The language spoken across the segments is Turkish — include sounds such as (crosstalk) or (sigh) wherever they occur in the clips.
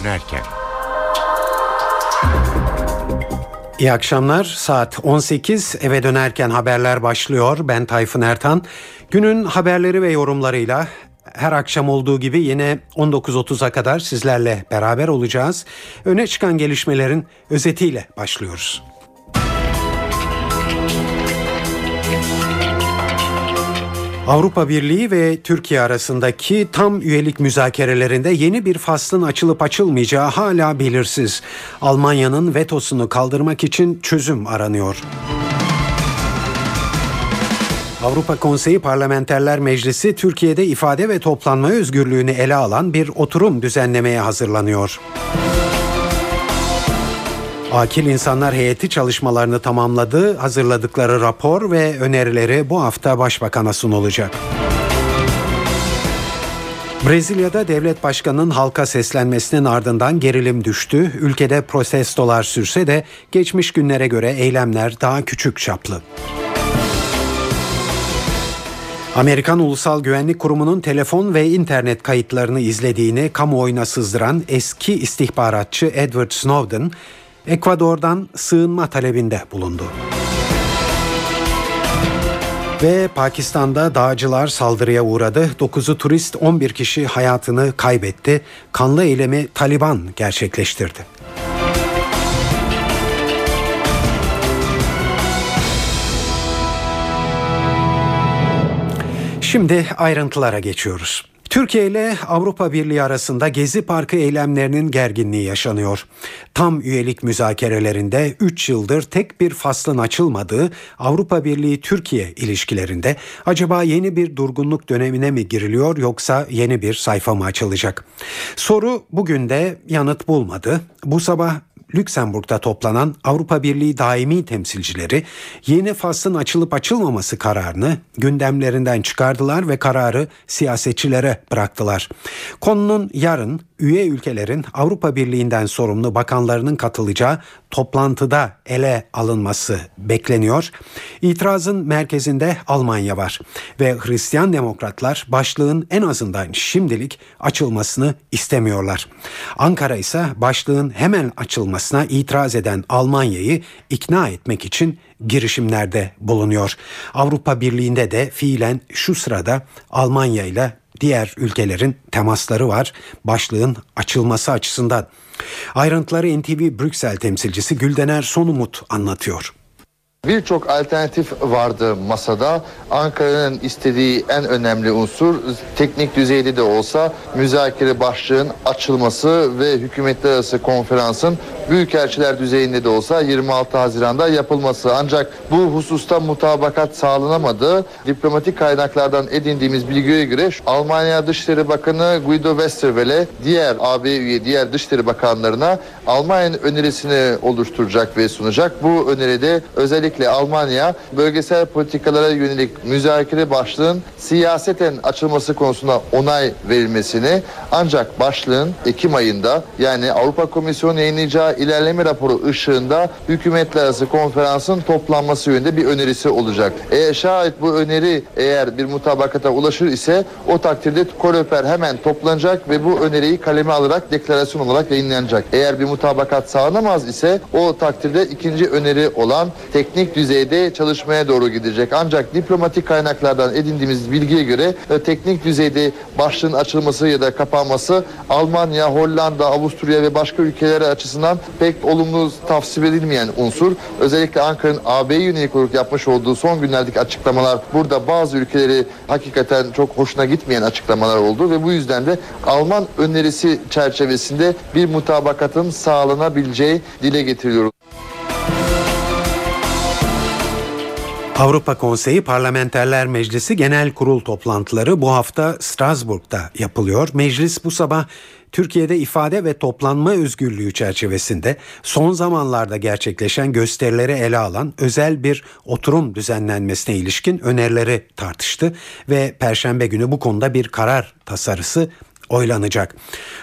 dönerken. İyi akşamlar. Saat 18 eve dönerken haberler başlıyor. Ben Tayfun Ertan. Günün haberleri ve yorumlarıyla her akşam olduğu gibi yine 19.30'a kadar sizlerle beraber olacağız. Öne çıkan gelişmelerin özetiyle başlıyoruz. Avrupa Birliği ve Türkiye arasındaki tam üyelik müzakerelerinde yeni bir faslın açılıp açılmayacağı hala belirsiz. Almanya'nın vetosunu kaldırmak için çözüm aranıyor. Avrupa Konseyi Parlamenterler Meclisi Türkiye'de ifade ve toplanma özgürlüğünü ele alan bir oturum düzenlemeye hazırlanıyor. Akil İnsanlar Heyeti çalışmalarını tamamladı. Hazırladıkları rapor ve önerileri bu hafta Başbakan'a sunulacak. Brezilya'da devlet başkanının halka seslenmesinin ardından gerilim düştü. Ülkede protestolar sürse de geçmiş günlere göre eylemler daha küçük çaplı. Amerikan Ulusal Güvenlik Kurumu'nun telefon ve internet kayıtlarını izlediğini kamuoyuna sızdıran eski istihbaratçı Edward Snowden, Ekvador'dan sığınma talebinde bulundu. Ve Pakistan'da dağcılar saldırıya uğradı. 9'u turist 11 kişi hayatını kaybetti. Kanlı eylemi Taliban gerçekleştirdi. Şimdi ayrıntılara geçiyoruz. Türkiye ile Avrupa Birliği arasında Gezi Parkı eylemlerinin gerginliği yaşanıyor. Tam üyelik müzakerelerinde 3 yıldır tek bir faslın açılmadığı Avrupa Birliği Türkiye ilişkilerinde acaba yeni bir durgunluk dönemine mi giriliyor yoksa yeni bir sayfa mı açılacak? Soru bugün de yanıt bulmadı. Bu sabah Lüksemburg'da toplanan Avrupa Birliği daimi temsilcileri yeni faslın açılıp açılmaması kararını gündemlerinden çıkardılar ve kararı siyasetçilere bıraktılar. Konunun yarın üye ülkelerin Avrupa Birliği'nden sorumlu bakanlarının katılacağı toplantıda ele alınması bekleniyor. İtirazın merkezinde Almanya var ve Hristiyan demokratlar başlığın en azından şimdilik açılmasını istemiyorlar. Ankara ise başlığın hemen açılmasına itiraz eden Almanya'yı ikna etmek için girişimlerde bulunuyor. Avrupa Birliği'nde de fiilen şu sırada Almanya ile diğer ülkelerin temasları var başlığın açılması açısından. Ayrıntıları NTV Brüksel temsilcisi Güldener Sonumut anlatıyor. Birçok alternatif vardı masada. Ankara'nın istediği en önemli unsur teknik düzeyde de olsa müzakere başlığın açılması ve hükümetler arası konferansın büyükelçiler düzeyinde de olsa 26 Haziran'da yapılması. Ancak bu hususta mutabakat sağlanamadı. Diplomatik kaynaklardan edindiğimiz bilgiye göre Almanya Dışişleri Bakanı Guido Westerwelle diğer AB üye diğer Dışişleri Bakanlarına Almanya'nın önerisini oluşturacak ve sunacak. Bu öneride özellikle Almanya bölgesel politikalara yönelik müzakere başlığın siyaseten açılması konusunda onay verilmesini ancak başlığın Ekim ayında yani Avrupa Komisyonu yayınlayacağı ilerleme raporu ışığında hükümetler arası konferansın toplanması yönünde bir önerisi olacak. Eğer şayet bu öneri eğer bir mutabakata ulaşır ise o takdirde Koreper hemen toplanacak ve bu öneriyi kaleme alarak deklarasyon olarak yayınlanacak. Eğer bir mutabakat sağlanamaz ise o takdirde ikinci öneri olan teknik düzeyde çalışmaya doğru gidecek. Ancak diplomatik kaynaklardan edindiğimiz bilgiye göre e, teknik düzeyde başlığın açılması ya da kapanması Almanya, Hollanda, Avusturya ve başka ülkeler açısından pek olumlu tavsiye edilmeyen unsur. Özellikle Ankara'nın AB'ye yönelik olarak yapmış olduğu son günlerdeki açıklamalar burada bazı ülkeleri hakikaten çok hoşuna gitmeyen açıklamalar oldu ve bu yüzden de Alman önerisi çerçevesinde bir mutabakatın sağlanabileceği dile getiriliyor. Avrupa Konseyi Parlamenterler Meclisi Genel Kurul toplantıları bu hafta Strasbourg'da yapılıyor. Meclis bu sabah Türkiye'de ifade ve toplanma özgürlüğü çerçevesinde son zamanlarda gerçekleşen gösterileri ele alan özel bir oturum düzenlenmesine ilişkin önerileri tartıştı ve perşembe günü bu konuda bir karar tasarısı oylanacak.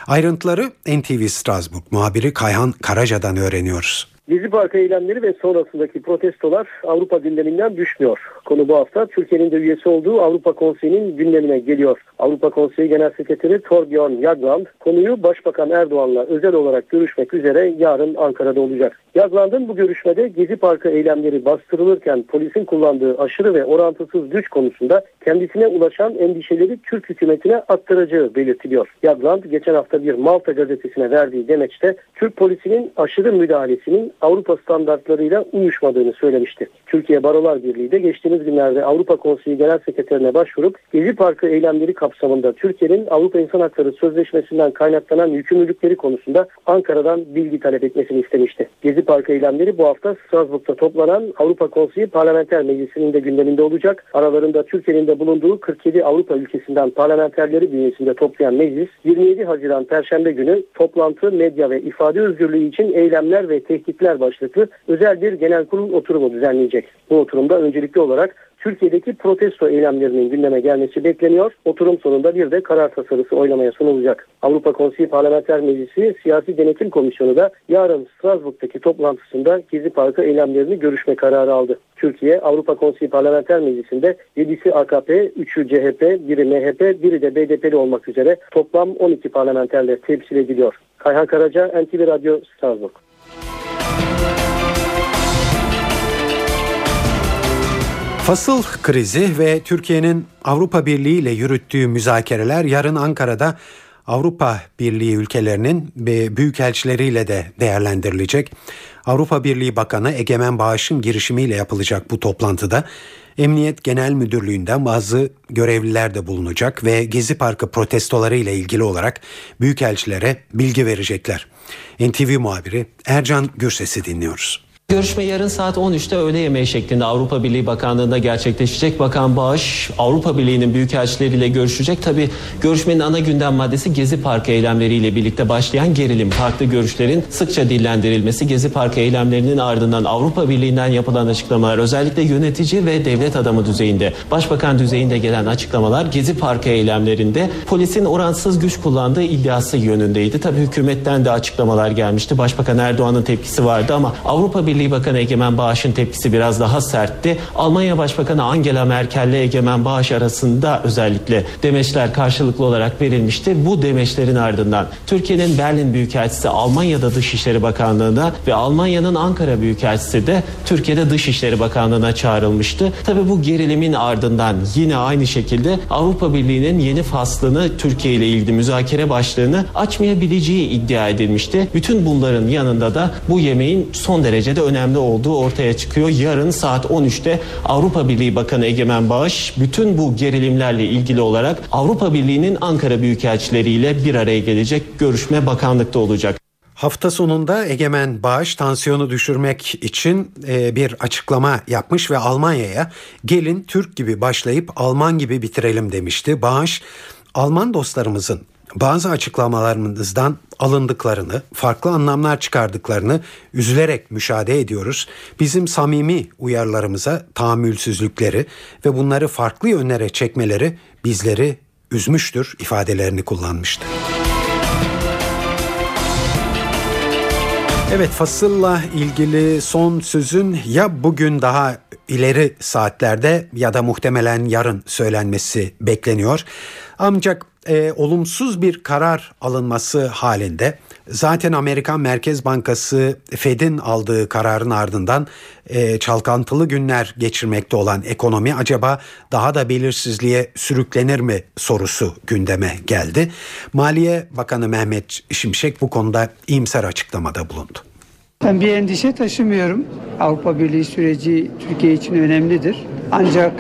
Ayrıntıları NTV Strasbourg muhabiri Kayhan Karaca'dan öğreniyoruz. Gezi Parkı eylemleri ve sonrasındaki protestolar Avrupa gündeminden düşmüyor. Konu bu hafta Türkiye'nin de üyesi olduğu Avrupa Konseyi'nin gündemine geliyor. Avrupa Konseyi Genel Sekreteri Torbjörn Jagland konuyu Başbakan Erdoğan'la özel olarak görüşmek üzere yarın Ankara'da olacak. Jagland'ın bu görüşmede Gezi Parkı eylemleri bastırılırken polisin kullandığı aşırı ve orantısız güç konusunda kendisine ulaşan endişeleri Türk hükümetine aktaracağı belirtiliyor. Jagland geçen hafta bir Malta gazetesine verdiği demeçte Türk polisinin aşırı müdahalesinin Avrupa standartlarıyla uyuşmadığını söylemişti. Türkiye Barolar Birliği de geçtiğimiz günlerde Avrupa Konseyi Genel Sekreterine başvurup Gezi Parkı eylemleri kapsamında Türkiye'nin Avrupa İnsan Hakları Sözleşmesi'nden kaynaklanan yükümlülükleri konusunda Ankara'dan bilgi talep etmesini istemişti. Gezi Parkı eylemleri bu hafta Strasbourg'da toplanan Avrupa Konseyi Parlamenter Meclisi'nin de gündeminde olacak. Aralarında Türkiye'nin de bulunduğu 47 Avrupa ülkesinden parlamenterleri bünyesinde toplayan meclis 27 Haziran Perşembe günü toplantı, medya ve ifade özgürlüğü için eylemler ve tehditler başlıklı özel bir genel kurul oturumu düzenleyecek. Bu oturumda öncelikli olarak Türkiye'deki protesto eylemlerinin gündeme gelmesi bekleniyor. Oturum sonunda bir de karar tasarısı oylamaya sunulacak. Avrupa Konseyi Parlamenter Meclisi Siyasi Denetim Komisyonu da yarın Strasbourg'daki toplantısında Gezi Parkı eylemlerini görüşme kararı aldı. Türkiye Avrupa Konseyi Parlamenter Meclisi'nde 7'si AKP, 3'ü CHP, biri MHP, biri de BDP'li olmak üzere toplam 12 parlamenterle temsil ediliyor. Kayhan Karaca, NTV Radyo, Strasbourg. Fasıl krizi ve Türkiye'nin Avrupa Birliği ile yürüttüğü müzakereler yarın Ankara'da Avrupa Birliği ülkelerinin büyükelçileriyle de değerlendirilecek. Avrupa Birliği Bakanı Egemen Bağış'ın girişimiyle yapılacak bu toplantıda Emniyet Genel Müdürlüğü'nden bazı görevliler de bulunacak ve Gezi Parkı protestoları ile ilgili olarak büyükelçilere bilgi verecekler. NTV muhabiri Ercan Gürses'i dinliyoruz. Görüşme yarın saat 13'te öğle yemeği şeklinde Avrupa Birliği Bakanlığı'nda gerçekleşecek. Bakan Bağış Avrupa Birliği'nin büyükelçileriyle görüşecek. Tabi görüşmenin ana gündem maddesi Gezi Parkı eylemleriyle birlikte başlayan gerilim. Farklı görüşlerin sıkça dillendirilmesi Gezi Parkı eylemlerinin ardından Avrupa Birliği'nden yapılan açıklamalar özellikle yönetici ve devlet adamı düzeyinde, başbakan düzeyinde gelen açıklamalar Gezi Parkı eylemlerinde polisin oransız güç kullandığı iddiası yönündeydi. Tabi hükümetten de açıklamalar gelmişti. Başbakan Erdoğan'ın tepkisi vardı ama Avrupa Birliği Birliği Bakanı Egemen Bağış'ın tepkisi biraz daha sertti. Almanya Başbakanı Angela Merkel ile Egemen Bağış arasında özellikle demeçler karşılıklı olarak verilmişti. Bu demeçlerin ardından Türkiye'nin Berlin Büyükelçisi Almanya'da Dışişleri Bakanlığı'na ve Almanya'nın Ankara Büyükelçisi de Türkiye'de Dışişleri Bakanlığı'na çağrılmıştı. Tabi bu gerilimin ardından yine aynı şekilde Avrupa Birliği'nin yeni faslını Türkiye ile ilgili müzakere başlığını açmayabileceği iddia edilmişti. Bütün bunların yanında da bu yemeğin son derece de önemli olduğu ortaya çıkıyor. Yarın saat 13'te Avrupa Birliği Bakanı Egemen Bağış bütün bu gerilimlerle ilgili olarak Avrupa Birliği'nin Ankara Büyükelçileriyle bir araya gelecek. Görüşme bakanlıkta olacak. Hafta sonunda Egemen Bağış tansiyonu düşürmek için e, bir açıklama yapmış ve Almanya'ya gelin Türk gibi başlayıp Alman gibi bitirelim demişti. Bağış Alman dostlarımızın bazı açıklamalarımızdan alındıklarını, farklı anlamlar çıkardıklarını üzülerek müşahede ediyoruz. Bizim samimi uyarılarımıza tahammülsüzlükleri ve bunları farklı yönlere çekmeleri bizleri üzmüştür ifadelerini kullanmıştı. Evet fasılla ilgili son sözün ya bugün daha ileri saatlerde ya da muhtemelen yarın söylenmesi bekleniyor. Ancak e, olumsuz bir karar alınması halinde zaten Amerikan Merkez Bankası Fed'in aldığı kararın ardından e, çalkantılı günler geçirmekte olan ekonomi acaba daha da belirsizliğe sürüklenir mi sorusu gündeme geldi. Maliye Bakanı Mehmet Şimşek bu konuda iyimser açıklamada bulundu. Ben bir endişe taşımıyorum. Avrupa Birliği süreci Türkiye için önemlidir. Ancak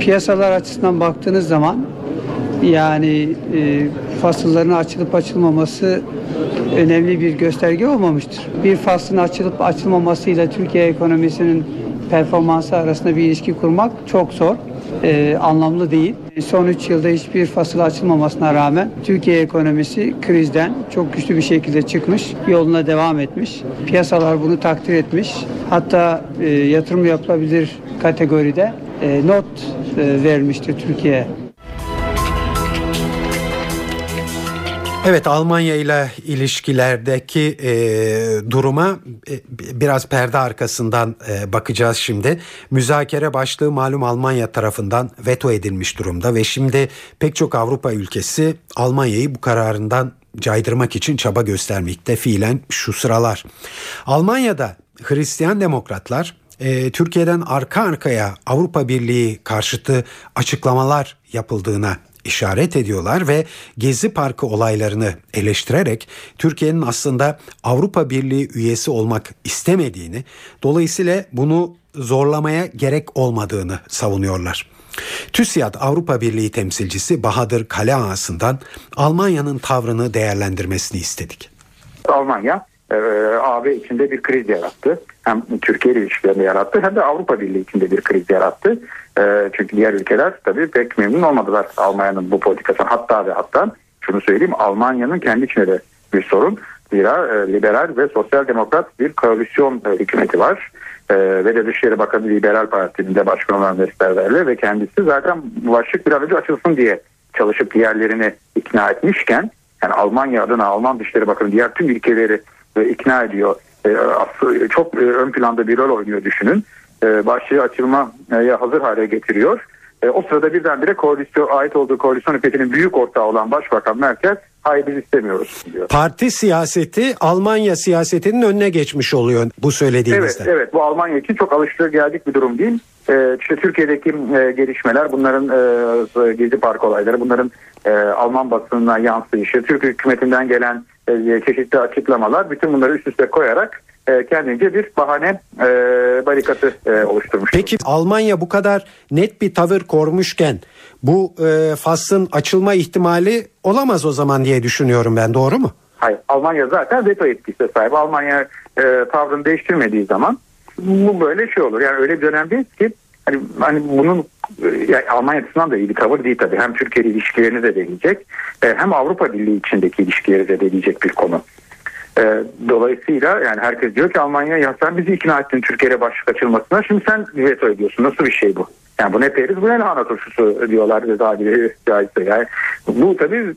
piyasalar açısından baktığınız zaman yani e, fasılların açılıp açılmaması önemli bir gösterge olmamıştır. Bir faslın açılıp açılmamasıyla Türkiye ekonomisinin performansı arasında bir ilişki kurmak çok zor. E, anlamlı değil. Son 3 yılda hiçbir fasıl açılmamasına rağmen Türkiye ekonomisi krizden çok güçlü bir şekilde çıkmış, yoluna devam etmiş. Piyasalar bunu takdir etmiş. Hatta e, yatırım yapılabilir kategoride e, not e, vermiştir Türkiye Evet Almanya ile ilişkilerdeki e, duruma e, biraz perde arkasından e, bakacağız şimdi. Müzakere başlığı malum Almanya tarafından veto edilmiş durumda ve şimdi pek çok Avrupa ülkesi Almanya'yı bu kararından caydırmak için çaba göstermekte fiilen şu sıralar. Almanya'da Hristiyan demokratlar e, Türkiye'den arka arkaya Avrupa Birliği karşıtı açıklamalar yapıldığına işaret ediyorlar ve Gezi Parkı olaylarını eleştirerek Türkiye'nin aslında Avrupa Birliği üyesi olmak istemediğini, dolayısıyla bunu zorlamaya gerek olmadığını savunuyorlar. TÜSİAD Avrupa Birliği temsilcisi Bahadır Kale Ağası'ndan Almanya'nın tavrını değerlendirmesini istedik. Almanya e, AB içinde bir kriz yarattı. Hem Türkiye ile ilişkilerini yarattı hem de Avrupa Birliği içinde bir kriz yarattı. E, çünkü diğer ülkeler tabii pek memnun olmadılar Almanya'nın bu politikasından. Hatta ve hatta şunu söyleyeyim Almanya'nın kendi içinde de bir sorun. Zira e, liberal ve sosyal demokrat bir koalisyon e, hükümeti var. E, ve de Dışişleri Bakanı Liberal Parti'nin de başkan olan Westerwelle ve kendisi zaten bu başlık bir an açılsın diye çalışıp diğerlerini ikna etmişken yani Almanya adına Alman Dışişleri Bakanı diğer tüm ülkeleri e, ikna ediyor. E, çok e, ön planda bir rol oynuyor düşünün. E, başlığı açılmaya hazır hale getiriyor. E, o sırada birdenbire koalisyon ait olduğu koalisyon hükümetinin büyük ortağı olan Başbakan Merkel hayır biz istemiyoruz diyor. Parti siyaseti Almanya siyasetinin önüne geçmiş oluyor bu söylediğinizde. Evet, evet bu Almanya için çok alıştığı geldik bir durum değil. Ee, işte Türkiye'deki e, gelişmeler bunların e, Gezi Park olayları bunların e, Alman basınına yansıyışı Türk hükümetinden gelen e, çeşitli açıklamalar bütün bunları üst üste koyarak e, kendince bir bahane e, barikatı e, oluşturmuş. Peki Almanya bu kadar net bir tavır kormuşken bu e, faslın açılma ihtimali olamaz o zaman diye düşünüyorum ben doğru mu? Hayır Almanya zaten veto etkisi sahip. Almanya e, tavrını değiştirmediği zaman bu böyle şey olur. Yani öyle bir dönemdeyiz ki hani, hani bunun yani Almanya açısından da iyi bir tavır değil tabii. Hem Türkiye ilişkilerini de deneyecek e, hem Avrupa Birliği içindeki ilişkileri de deneyecek bir konu. E, dolayısıyla yani herkes diyor ki Almanya ya sen bizi ikna ettin Türkiye'ye başlık açılmasına şimdi sen veto ediyorsun. Nasıl bir şey bu? Yani bu ne periz bu ne lahana turşusu diyorlar tabiri (laughs) caizse. Yani bu tabii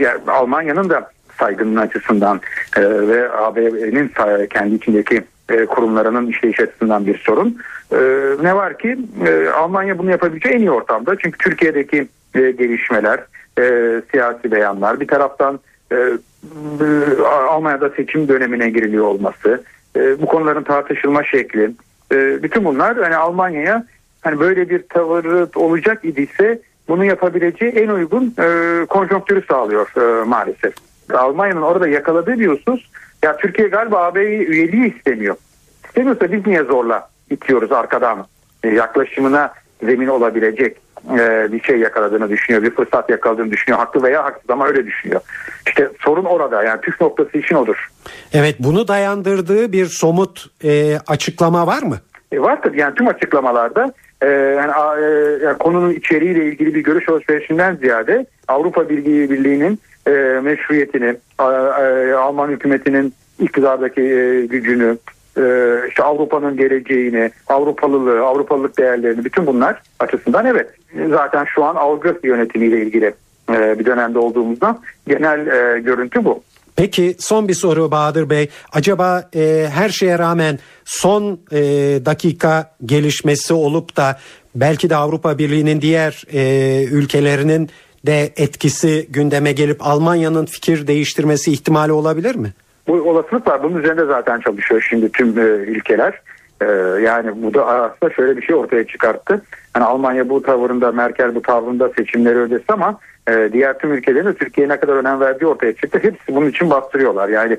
yani Almanya'nın da saygının açısından e, ve AB'nin kendi içindeki e, kurumlarının işleyiş açısından bir sorun. E, ne var ki e, Almanya bunu yapabileceği en iyi ortamda. Çünkü Türkiye'deki e, gelişmeler, e, siyasi beyanlar bir taraftan e, e, Almanya'da seçim dönemine giriliyor olması, e, bu konuların tartışılma şekli, e, bütün bunlar hani Almanya'ya hani böyle bir tavırı olacak idiyse bunu yapabileceği en uygun e, konjonktürü sağlıyor e, maalesef. Almanya'nın orada yakaladığı bir husus ya Türkiye galiba AB üyeliği istemiyor. İstemiyorsa biz niye zorla itiyoruz arkadan e, yaklaşımına zemin olabilecek e, bir şey yakaladığını düşünüyor. Bir fırsat yakaladığını düşünüyor. Haklı veya haksız ama öyle düşünüyor. İşte sorun orada yani püf noktası için odur. Evet bunu dayandırdığı bir somut e, açıklama var mı? E, var tabii yani tüm açıklamalarda e, yani, e, yani konunun içeriğiyle ilgili bir görüş alışverişinden ziyade Avrupa Birliği Birliği'nin e, meşruiyetini, e, Alman hükümetinin iktidardaki e, gücünü, e, işte Avrupa'nın geleceğini, Avrupalılığı, Avrupalılık değerlerini bütün bunlar açısından evet. Zaten şu an algı yönetimiyle ilgili e, bir dönemde olduğumuzdan genel e, görüntü bu. Peki son bir soru Bahadır Bey. Acaba e, her şeye rağmen son e, dakika gelişmesi olup da belki de Avrupa Birliği'nin diğer e, ülkelerinin de etkisi gündeme gelip Almanya'nın fikir değiştirmesi ihtimali olabilir mi? Bu olasılık var. Bunun üzerinde zaten çalışıyor şimdi tüm e, ülkeler. E, yani bu da aslında şöyle bir şey ortaya çıkarttı. Yani Almanya bu tavırında, Merkel bu tavrında seçimleri ödesi ama e, diğer tüm ülkelerin Türkiye'ye ne kadar önem verdiği ortaya çıktı. Hepsi bunun için bastırıyorlar. Yani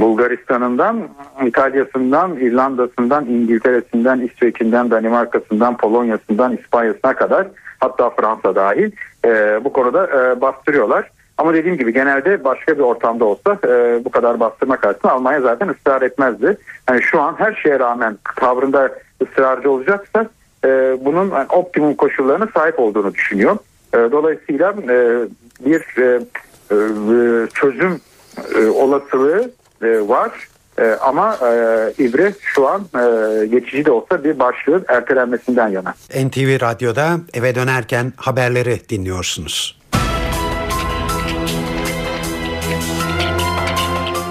Bulgaristan'ından, İtalya'sından, İrlanda'sından, İngiltere'sinden, İsveç'inden, Danimarka'sından, Polonya'sından, İspanya'sına kadar hatta Fransa dahil e, bu konuda e, bastırıyorlar. Ama dediğim gibi genelde başka bir ortamda olsa e, bu kadar bastırma karşısında Almanya zaten ısrar etmezdi. Yani şu an her şeye rağmen tavrında ısrarcı olacaksa e, bunun yani optimum koşullarına sahip olduğunu düşünüyor. E, dolayısıyla e, bir e, e, çözüm e, olasılığı e, var. E, ama e, İbre şu an e, geçici de olsa bir başlığın ertelenmesinden yana. NTV Radyo'da eve dönerken haberleri dinliyorsunuz.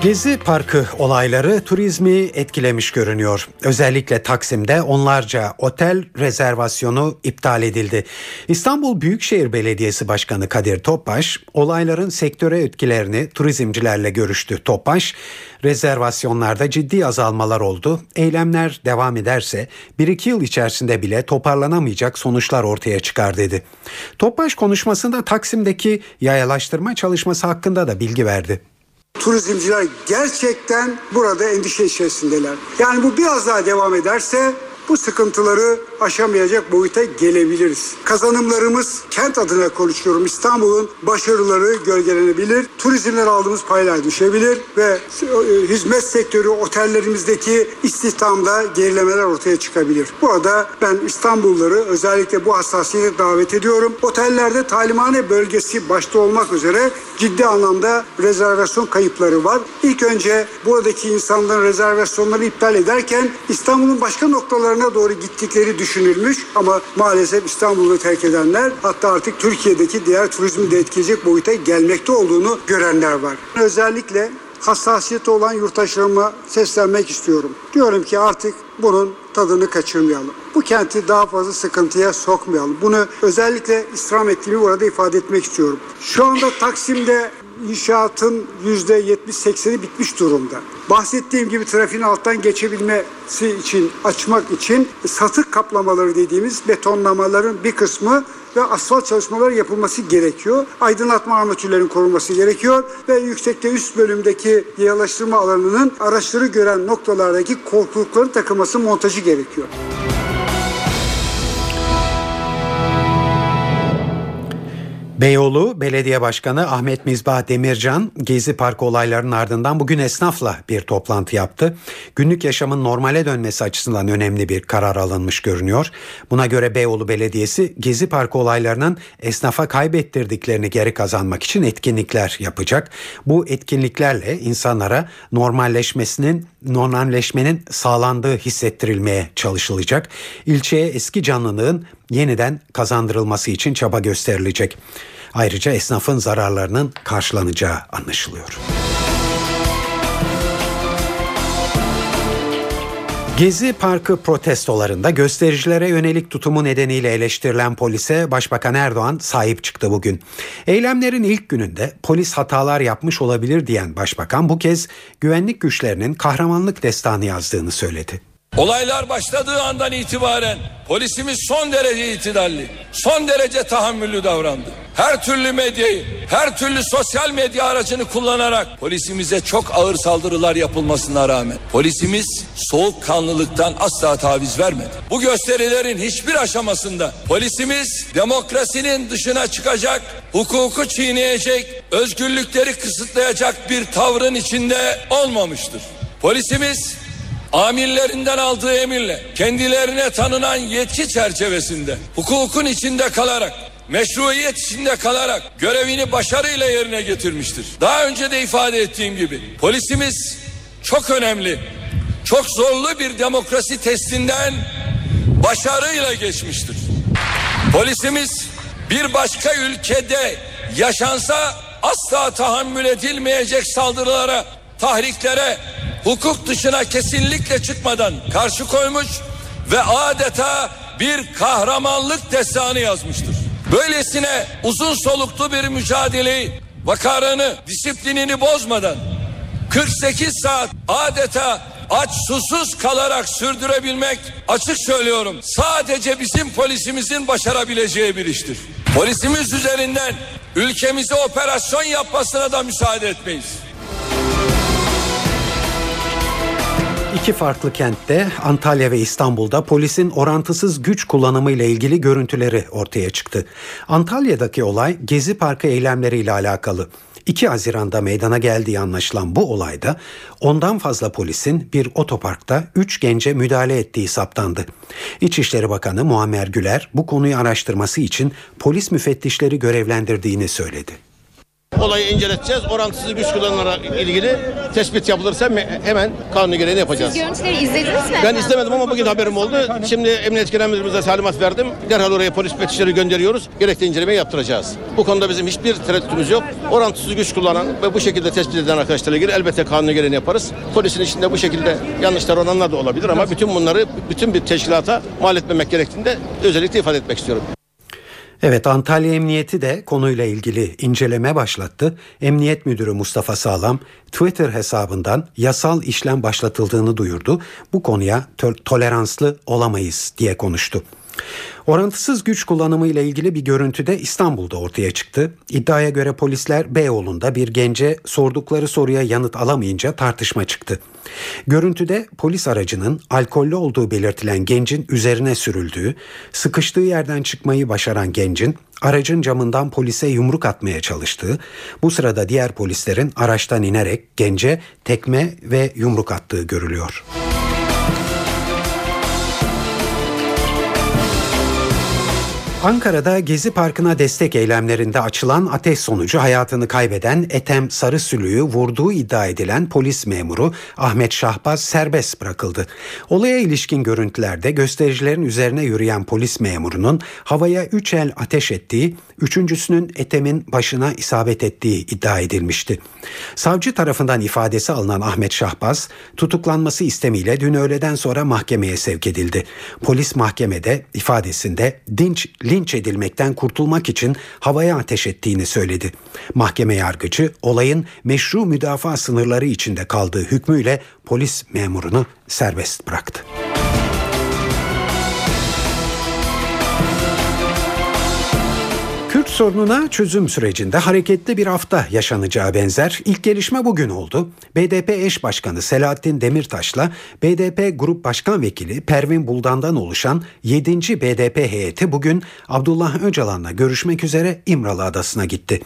Gezi Parkı olayları turizmi etkilemiş görünüyor. Özellikle Taksim'de onlarca otel rezervasyonu iptal edildi. İstanbul Büyükşehir Belediyesi Başkanı Kadir Topbaş olayların sektöre etkilerini turizmcilerle görüştü. Topbaş rezervasyonlarda ciddi azalmalar oldu. Eylemler devam ederse 1-2 yıl içerisinde bile toparlanamayacak sonuçlar ortaya çıkar dedi. Topbaş konuşmasında Taksim'deki yayalaştırma çalışması hakkında da bilgi verdi turizmciler gerçekten burada endişe içerisindeler. Yani bu biraz daha devam ederse bu sıkıntıları aşamayacak boyuta gelebiliriz. Kazanımlarımız kent adına konuşuyorum. İstanbul'un başarıları gölgelenebilir. Turizmden aldığımız paylar düşebilir ve e, hizmet sektörü otellerimizdeki istihdamda gerilemeler ortaya çıkabilir. Burada ben İstanbulluları özellikle bu hassasiyete davet ediyorum. Otellerde talimhane bölgesi başta olmak üzere ciddi anlamda rezervasyon kayıpları var. İlk önce buradaki insanların rezervasyonları iptal ederken İstanbul'un başka noktalarına doğru gittikleri düşünülmüş ama maalesef İstanbul'u terk edenler hatta artık Türkiye'deki diğer turizmi de etkileyecek boyuta gelmekte olduğunu görenler var. Özellikle hassasiyeti olan yurttaşlarıma seslenmek istiyorum. Diyorum ki artık bunun tadını kaçırmayalım. Bu kenti daha fazla sıkıntıya sokmayalım. Bunu özellikle istirham ettiğimi burada ifade etmek istiyorum. Şu anda Taksim'de inşaatın yüzde 70-80'i bitmiş durumda. Bahsettiğim gibi trafiğin alttan geçebilmesi için, açmak için satık kaplamaları dediğimiz betonlamaların bir kısmı ve asfalt çalışmaları yapılması gerekiyor. Aydınlatma armatürlerin korunması gerekiyor ve yüksekte üst bölümdeki yayalaştırma alanının araçları gören noktalardaki korkulukların takılması montajı gerekiyor. Beyoğlu Belediye Başkanı Ahmet Mizbah Demircan Gezi Parkı olaylarının ardından bugün esnafla bir toplantı yaptı. Günlük yaşamın normale dönmesi açısından önemli bir karar alınmış görünüyor. Buna göre Beyoğlu Belediyesi Gezi Parkı olaylarının esnafa kaybettirdiklerini geri kazanmak için etkinlikler yapacak. Bu etkinliklerle insanlara normalleşmesinin normalleşmenin sağlandığı hissettirilmeye çalışılacak. İlçeye eski canlılığın yeniden kazandırılması için çaba gösterilecek. Ayrıca esnafın zararlarının karşılanacağı anlaşılıyor. Gezi Parkı protestolarında göstericilere yönelik tutumu nedeniyle eleştirilen polise Başbakan Erdoğan sahip çıktı bugün. Eylemlerin ilk gününde polis hatalar yapmış olabilir diyen Başbakan bu kez güvenlik güçlerinin kahramanlık destanı yazdığını söyledi. Olaylar başladığı andan itibaren polisimiz son derece itidalli, son derece tahammüllü davrandı. Her türlü medyayı, her türlü sosyal medya aracını kullanarak polisimize çok ağır saldırılar yapılmasına rağmen polisimiz soğukkanlılıktan asla taviz vermedi. Bu gösterilerin hiçbir aşamasında polisimiz demokrasinin dışına çıkacak, hukuku çiğneyecek, özgürlükleri kısıtlayacak bir tavrın içinde olmamıştır. Polisimiz amirlerinden aldığı emirle kendilerine tanınan yetki çerçevesinde hukukun içinde kalarak meşruiyet içinde kalarak görevini başarıyla yerine getirmiştir. Daha önce de ifade ettiğim gibi polisimiz çok önemli, çok zorlu bir demokrasi testinden başarıyla geçmiştir. Polisimiz bir başka ülkede yaşansa asla tahammül edilmeyecek saldırılara, tahriklere, hukuk dışına kesinlikle çıkmadan karşı koymuş ve adeta bir kahramanlık destanı yazmıştır. Böylesine uzun soluklu bir mücadeleyi vakarını, disiplinini bozmadan 48 saat adeta aç susuz kalarak sürdürebilmek açık söylüyorum sadece bizim polisimizin başarabileceği bir iştir. Polisimiz üzerinden ülkemize operasyon yapmasına da müsaade etmeyiz. İki farklı kentte Antalya ve İstanbul'da polisin orantısız güç kullanımı ile ilgili görüntüleri ortaya çıktı. Antalya'daki olay Gezi Parkı eylemleriyle alakalı. 2 Haziran'da meydana geldiği anlaşılan bu olayda ondan fazla polisin bir otoparkta 3 gence müdahale ettiği saptandı. İçişleri Bakanı Muammer Güler bu konuyu araştırması için polis müfettişleri görevlendirdiğini söyledi. Olayı inceleteceğiz. Orantısız güç kullanımlara ilgili tespit yapılırsa hemen kanunu gereğini yapacağız. Siz görüntüleri izlediniz mi? Ben izlemedim ama bugün haberim oldu. Şimdi Emniyet Genel Müdürümüze talimat verdim. Derhal oraya polis müfettişleri gönderiyoruz. Gerekli incelemeyi yaptıracağız. Bu konuda bizim hiçbir tereddütümüz yok. Orantısız güç kullanan ve bu şekilde tespit edilen arkadaşlarla ilgili elbette kanunu gereğini yaparız. Polisin içinde bu şekilde yanlışlar olanlar da olabilir ama bütün bunları bütün bir teşkilata mal etmemek gerektiğini de özellikle ifade etmek istiyorum. Evet Antalya Emniyeti de konuyla ilgili inceleme başlattı. Emniyet Müdürü Mustafa Sağlam Twitter hesabından yasal işlem başlatıldığını duyurdu. Bu konuya to- toleranslı olamayız diye konuştu. Orantısız güç kullanımı ile ilgili bir görüntü de İstanbul'da ortaya çıktı. İddiaya göre polisler Beyoğlu'nda bir gence sordukları soruya yanıt alamayınca tartışma çıktı. Görüntüde polis aracının alkollü olduğu belirtilen gencin üzerine sürüldüğü, sıkıştığı yerden çıkmayı başaran gencin aracın camından polise yumruk atmaya çalıştığı, bu sırada diğer polislerin araçtan inerek gence tekme ve yumruk attığı görülüyor. Ankara'da Gezi Parkı'na destek eylemlerinde açılan ateş sonucu hayatını kaybeden Etem Sarısülü'yü vurduğu iddia edilen polis memuru Ahmet Şahbaz serbest bırakıldı. Olaya ilişkin görüntülerde göstericilerin üzerine yürüyen polis memurunun havaya üç el ateş ettiği, üçüncüsünün Etem'in başına isabet ettiği iddia edilmişti. Savcı tarafından ifadesi alınan Ahmet Şahbaz tutuklanması istemiyle dün öğleden sonra mahkemeye sevk edildi. Polis mahkemede ifadesinde dinç linç edilmekten kurtulmak için havaya ateş ettiğini söyledi. Mahkeme yargıcı olayın meşru müdafaa sınırları içinde kaldığı hükmüyle polis memurunu serbest bıraktı. Kürt sorununa çözüm sürecinde hareketli bir hafta yaşanacağı benzer ilk gelişme bugün oldu. BDP eş başkanı Selahattin Demirtaş'la BDP Grup Başkan Vekili Pervin Buldan'dan oluşan 7. BDP heyeti bugün Abdullah Öcalan'la görüşmek üzere İmralı Adası'na gitti.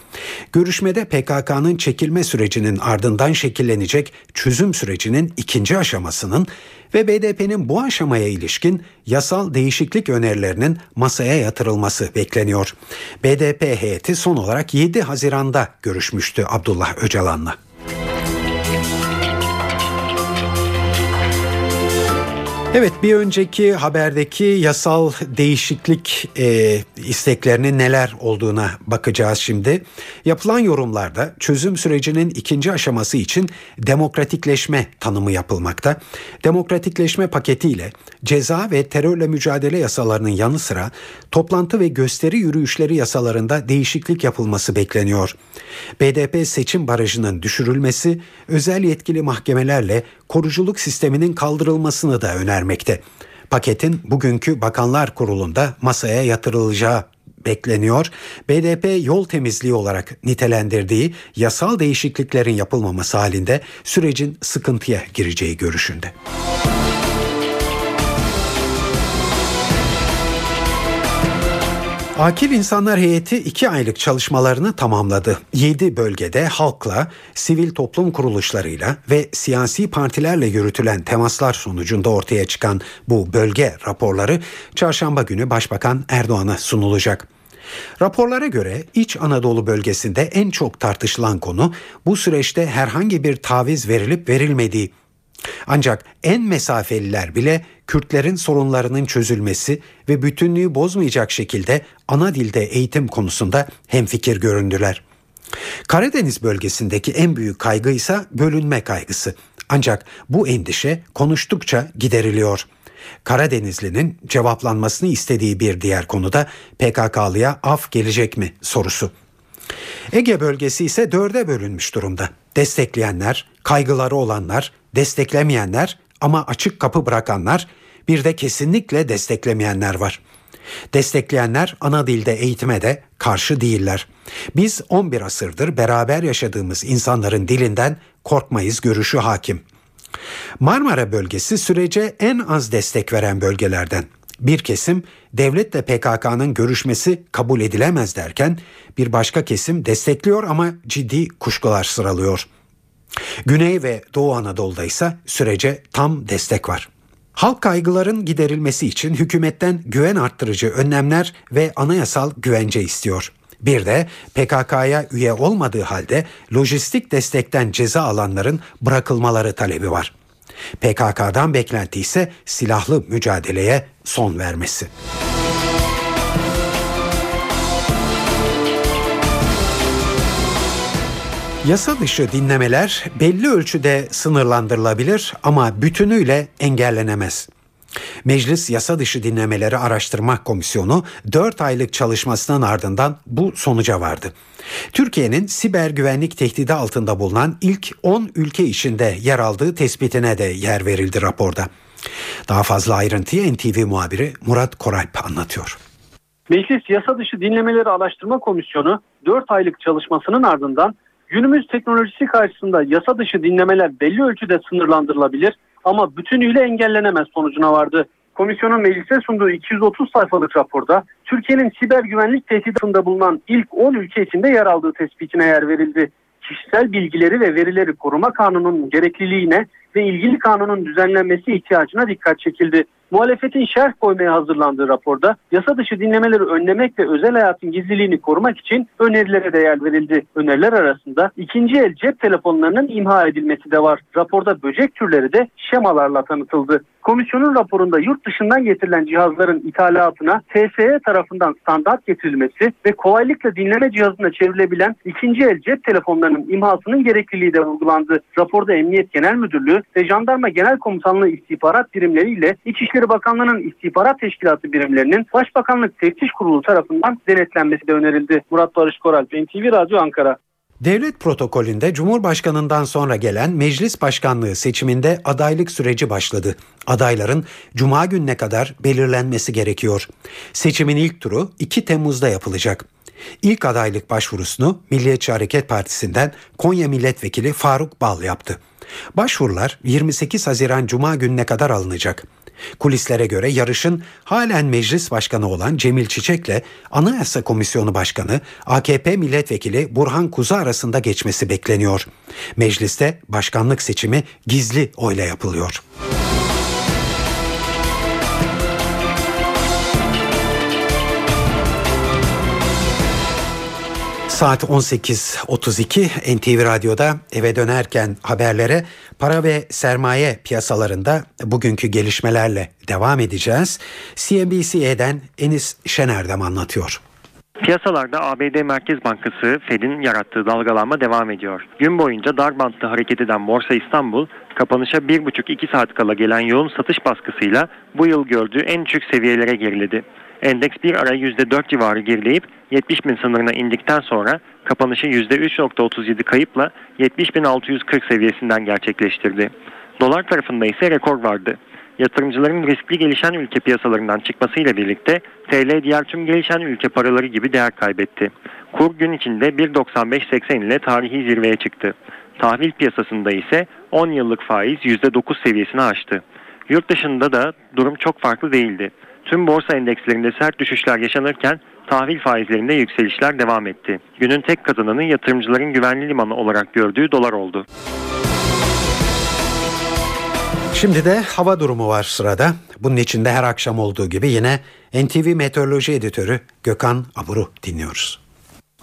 Görüşmede PKK'nın çekilme sürecinin ardından şekillenecek çözüm sürecinin ikinci aşamasının ve BDP'nin bu aşamaya ilişkin yasal değişiklik önerilerinin masaya yatırılması bekleniyor. BDP heyeti son olarak 7 Haziran'da görüşmüştü Abdullah Öcalan'la. Evet bir önceki haberdeki yasal değişiklik e, isteklerinin neler olduğuna bakacağız şimdi. Yapılan yorumlarda çözüm sürecinin ikinci aşaması için demokratikleşme tanımı yapılmakta. Demokratikleşme paketiyle ceza ve terörle mücadele yasalarının yanı sıra toplantı ve gösteri yürüyüşleri yasalarında değişiklik yapılması bekleniyor. BDP seçim barajının düşürülmesi, özel yetkili mahkemelerle koruculuk sisteminin kaldırılmasını da önermekte. Paketin bugünkü Bakanlar Kurulu'nda masaya yatırılacağı bekleniyor. BDP yol temizliği olarak nitelendirdiği yasal değişikliklerin yapılmaması halinde sürecin sıkıntıya gireceği görüşünde. Akil İnsanlar Heyeti iki aylık çalışmalarını tamamladı. 7 bölgede halkla, sivil toplum kuruluşlarıyla ve siyasi partilerle yürütülen temaslar sonucunda ortaya çıkan bu bölge raporları çarşamba günü Başbakan Erdoğan'a sunulacak. Raporlara göre İç Anadolu bölgesinde en çok tartışılan konu bu süreçte herhangi bir taviz verilip verilmediği. Ancak en mesafeliler bile Kürtlerin sorunlarının çözülmesi ve bütünlüğü bozmayacak şekilde ana dilde eğitim konusunda hemfikir göründüler. Karadeniz bölgesindeki en büyük kaygı ise bölünme kaygısı. Ancak bu endişe konuştukça gideriliyor. Karadenizlinin cevaplanmasını istediği bir diğer konuda PKK'lıya af gelecek mi sorusu. Ege bölgesi ise dörde bölünmüş durumda. Destekleyenler, kaygıları olanlar, desteklemeyenler ama açık kapı bırakanlar, bir de kesinlikle desteklemeyenler var. Destekleyenler ana dilde eğitime de karşı değiller. Biz 11 asırdır beraber yaşadığımız insanların dilinden korkmayız görüşü hakim. Marmara bölgesi sürece en az destek veren bölgelerden. Bir kesim devletle PKK'nın görüşmesi kabul edilemez derken bir başka kesim destekliyor ama ciddi kuşkular sıralıyor. Güney ve Doğu Anadolu'da ise sürece tam destek var. Halk kaygıların giderilmesi için hükümetten güven arttırıcı önlemler ve anayasal güvence istiyor. Bir de PKK'ya üye olmadığı halde lojistik destekten ceza alanların bırakılmaları talebi var. PKK'dan beklenti ise silahlı mücadeleye son vermesi. Yasa dışı dinlemeler belli ölçüde sınırlandırılabilir ama bütünüyle engellenemez. Meclis Yasa Dışı Dinlemeleri Araştırma Komisyonu 4 aylık çalışmasının ardından bu sonuca vardı. Türkiye'nin siber güvenlik tehdidi altında bulunan ilk 10 ülke içinde yer aldığı tespitine de yer verildi raporda. Daha fazla ayrıntıyı NTV muhabiri Murat Koralp anlatıyor. Meclis Yasa Dışı Dinlemeleri Araştırma Komisyonu 4 aylık çalışmasının ardından günümüz teknolojisi karşısında yasa dışı dinlemeler belli ölçüde sınırlandırılabilir ama bütünüyle engellenemez sonucuna vardı. Komisyonun meclise sunduğu 230 sayfalık raporda Türkiye'nin siber güvenlik tehdidinde bulunan ilk 10 ülke içinde yer aldığı tespitine yer verildi. Kişisel bilgileri ve verileri koruma kanununun gerekliliğine ve ilgili kanunun düzenlenmesi ihtiyacına dikkat çekildi. Muhalefetin şerh koymaya hazırlandığı raporda yasa dışı dinlemeleri önlemek ve özel hayatın gizliliğini korumak için önerilere de yer verildi. Öneriler arasında ikinci el cep telefonlarının imha edilmesi de var. Raporda böcek türleri de şemalarla tanıtıldı. Komisyonun raporunda yurt dışından getirilen cihazların ithalatına TSE tarafından standart getirilmesi ve kolaylıkla dinleme cihazına çevrilebilen ikinci el cep telefonlarının imhasının gerekliliği de vurgulandı. Raporda Emniyet Genel Müdürlüğü ve Jandarma Genel Komutanlığı istihbarat birimleriyle İçişleri Bakanlığı'nın istihbarat teşkilatı birimlerinin Başbakanlık Teftiş Kurulu tarafından denetlenmesi de önerildi. Murat Barış Koral, NTV Radyo Ankara. Devlet protokolünde Cumhurbaşkanından sonra gelen meclis başkanlığı seçiminde adaylık süreci başladı. Adayların cuma gününe kadar belirlenmesi gerekiyor. Seçimin ilk turu 2 Temmuz'da yapılacak. İlk adaylık başvurusunu Milliyetçi Hareket Partisi'nden Konya Milletvekili Faruk Bal yaptı. Başvurular 28 Haziran Cuma gününe kadar alınacak. Kulislere göre yarışın halen meclis başkanı olan Cemil Çiçek'le Anayasa Komisyonu Başkanı AKP Milletvekili Burhan Kuzu arasında geçmesi bekleniyor. Mecliste başkanlık seçimi gizli oyla yapılıyor. Saat 18.32 NTV Radyo'da eve dönerken haberlere para ve sermaye piyasalarında bugünkü gelişmelerle devam edeceğiz. CNBC'den Enis Şenerdem anlatıyor. Piyasalarda ABD Merkez Bankası Fed'in yarattığı dalgalanma devam ediyor. Gün boyunca dar bantlı hareket eden Borsa İstanbul kapanışa 1,5-2 saat kala gelen yoğun satış baskısıyla bu yıl gördüğü en düşük seviyelere geriledi. Endeks bir ara %4 civarı gerileyip 70 bin sınırına indikten sonra kapanışı %3.37 kayıpla 70.640 seviyesinden gerçekleştirdi. Dolar tarafında ise rekor vardı. Yatırımcıların riskli gelişen ülke piyasalarından çıkmasıyla birlikte TL diğer tüm gelişen ülke paraları gibi değer kaybetti. Kur gün içinde 1.95.80 ile tarihi zirveye çıktı. Tahvil piyasasında ise 10 yıllık faiz %9 seviyesini aştı. Yurt dışında da durum çok farklı değildi. Tüm borsa endekslerinde sert düşüşler yaşanırken tahvil faizlerinde yükselişler devam etti. Günün tek kazananı yatırımcıların güvenli limanı olarak gördüğü dolar oldu. Şimdi de hava durumu var sırada. Bunun içinde her akşam olduğu gibi yine NTV Meteoroloji Editörü Gökhan Aburu dinliyoruz.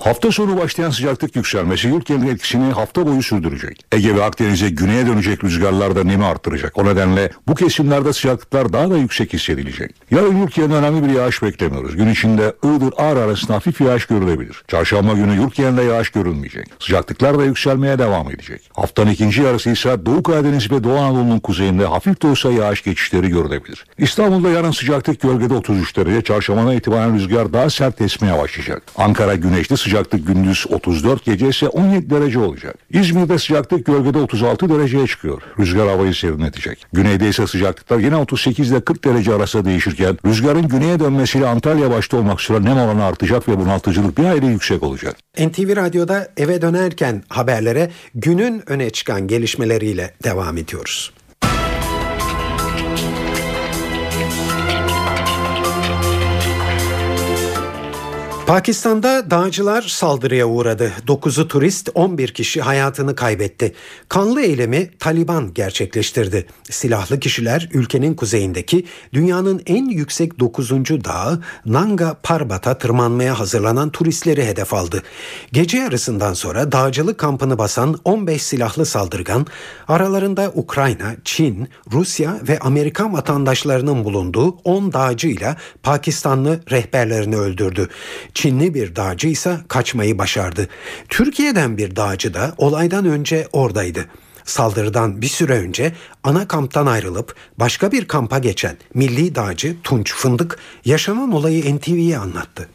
Hafta sonu başlayan sıcaklık yükselmesi yurt etkisini hafta boyu sürdürecek. Ege ve Akdeniz'e güneye dönecek rüzgarlar da nemi arttıracak. O nedenle bu kesimlerde sıcaklıklar daha da yüksek hissedilecek. Yarın yurt önemli bir yağış beklemiyoruz. Gün içinde Iğdır Ağrı arasında hafif yağış görülebilir. Çarşamba günü yurt yağış görülmeyecek. Sıcaklıklar da yükselmeye devam edecek. Haftanın ikinci yarısı ise Doğu Karadeniz ve Doğu Anadolu'nun kuzeyinde hafif de olsa yağış geçişleri görülebilir. İstanbul'da yarın sıcaklık gölgede 33 derece. Çarşambadan itibaren rüzgar daha sert esmeye başlayacak. Ankara güneşli sıcaklık gündüz 34, gece ise 17 derece olacak. İzmir'de sıcaklık gölgede 36 dereceye çıkıyor. Rüzgar havayı serinletecek. Güneyde ise sıcaklıklar yine 38 ile 40 derece arasında değişirken rüzgarın güneye dönmesiyle Antalya başta olmak üzere nem oranı artacak ve bunaltıcılık bir hayli yüksek olacak. NTV Radyo'da eve dönerken haberlere günün öne çıkan gelişmeleriyle devam ediyoruz. Pakistan'da dağcılar saldırıya uğradı. 9'u turist 11 kişi hayatını kaybetti. Kanlı eylemi Taliban gerçekleştirdi. Silahlı kişiler ülkenin kuzeyindeki dünyanın en yüksek 9. dağı Nanga Parbat'a tırmanmaya hazırlanan turistleri hedef aldı. Gece yarısından sonra dağcılık kampını basan 15 silahlı saldırgan aralarında Ukrayna, Çin, Rusya ve Amerikan vatandaşlarının bulunduğu 10 dağcıyla Pakistanlı rehberlerini öldürdü. Çinli bir dağcı ise kaçmayı başardı. Türkiye'den bir dağcı da olaydan önce oradaydı. Saldırıdan bir süre önce ana kamptan ayrılıp başka bir kampa geçen milli dağcı Tunç Fındık yaşanan olayı NTV'ye anlattı.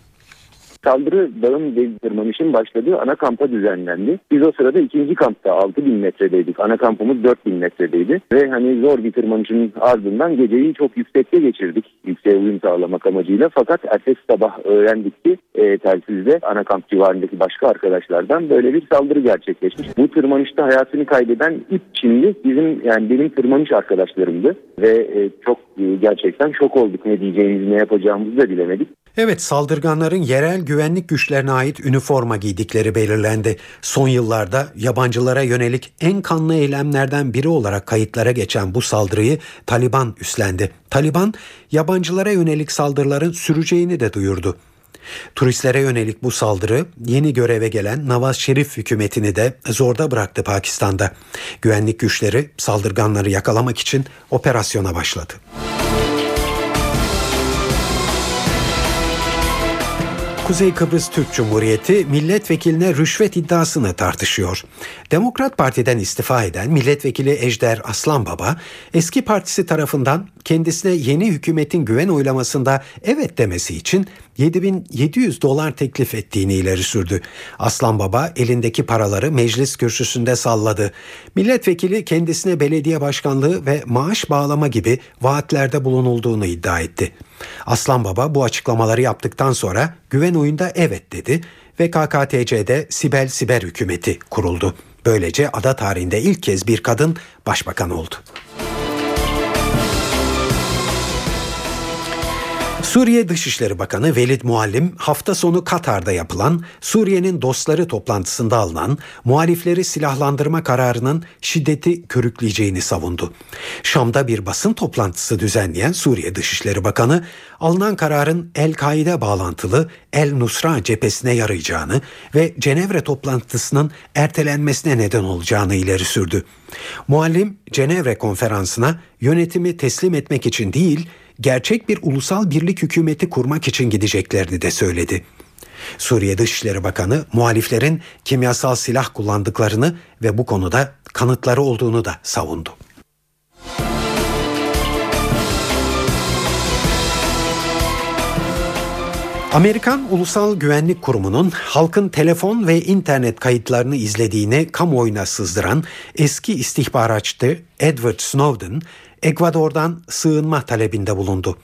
Saldırı dağın tırmanışın başladığı ana kampa düzenlendi. Biz o sırada ikinci kampta 6000 metredeydik. Ana kampımız 4000 metredeydi. Ve hani zor bir tırmanışın ardından geceyi çok yüksekte geçirdik. Yükseğe uyum sağlamak amacıyla. Fakat ertesi sabah öğrendik ki e, telsizde ana kamp civarındaki başka arkadaşlardan böyle bir saldırı gerçekleşmiş. Bu tırmanışta hayatını kaybeden ilk Çinli bizim yani benim tırmanış arkadaşlarımdı. Ve e, çok e, gerçekten şok olduk. Ne diyeceğimizi ne yapacağımızı da bilemedik. Evet saldırganların yerel güvenlik güçlerine ait üniforma giydikleri belirlendi. Son yıllarda yabancılara yönelik en kanlı eylemlerden biri olarak kayıtlara geçen bu saldırıyı Taliban üstlendi. Taliban yabancılara yönelik saldırıların süreceğini de duyurdu. Turistlere yönelik bu saldırı yeni göreve gelen Nawaz Şerif hükümetini de zorda bıraktı Pakistan'da. Güvenlik güçleri saldırganları yakalamak için operasyona başladı. Kuzey Kıbrıs Türk Cumhuriyeti milletvekiline rüşvet iddiasını tartışıyor. Demokrat Parti'den istifa eden milletvekili Ejder Aslanbaba eski partisi tarafından kendisine yeni hükümetin güven oylamasında evet demesi için 7700 dolar teklif ettiğini ileri sürdü. Aslan Baba elindeki paraları meclis kürsüsünde salladı. Milletvekili kendisine belediye başkanlığı ve maaş bağlama gibi vaatlerde bulunulduğunu iddia etti. Aslan Baba bu açıklamaları yaptıktan sonra güven oyunda evet dedi ve KKTC'de Sibel Siber hükümeti kuruldu. Böylece ada tarihinde ilk kez bir kadın başbakan oldu. Suriye Dışişleri Bakanı Velid Muallim hafta sonu Katar'da yapılan Suriye'nin dostları toplantısında alınan muhalifleri silahlandırma kararının şiddeti körükleyeceğini savundu. Şam'da bir basın toplantısı düzenleyen Suriye Dışişleri Bakanı alınan kararın El-Kaide bağlantılı El Nusra cephesine yarayacağını ve Cenevre toplantısının ertelenmesine neden olacağını ileri sürdü. Muallim Cenevre konferansına yönetimi teslim etmek için değil, gerçek bir ulusal birlik hükümeti kurmak için gideceklerini de söyledi. Suriye Dışişleri Bakanı muhaliflerin kimyasal silah kullandıklarını ve bu konuda kanıtları olduğunu da savundu. Amerikan Ulusal Güvenlik Kurumu'nun halkın telefon ve internet kayıtlarını izlediğini kamuoyuna sızdıran eski istihbaratçı Edward Snowden, Ekvador'dan sığınma talebinde bulundu.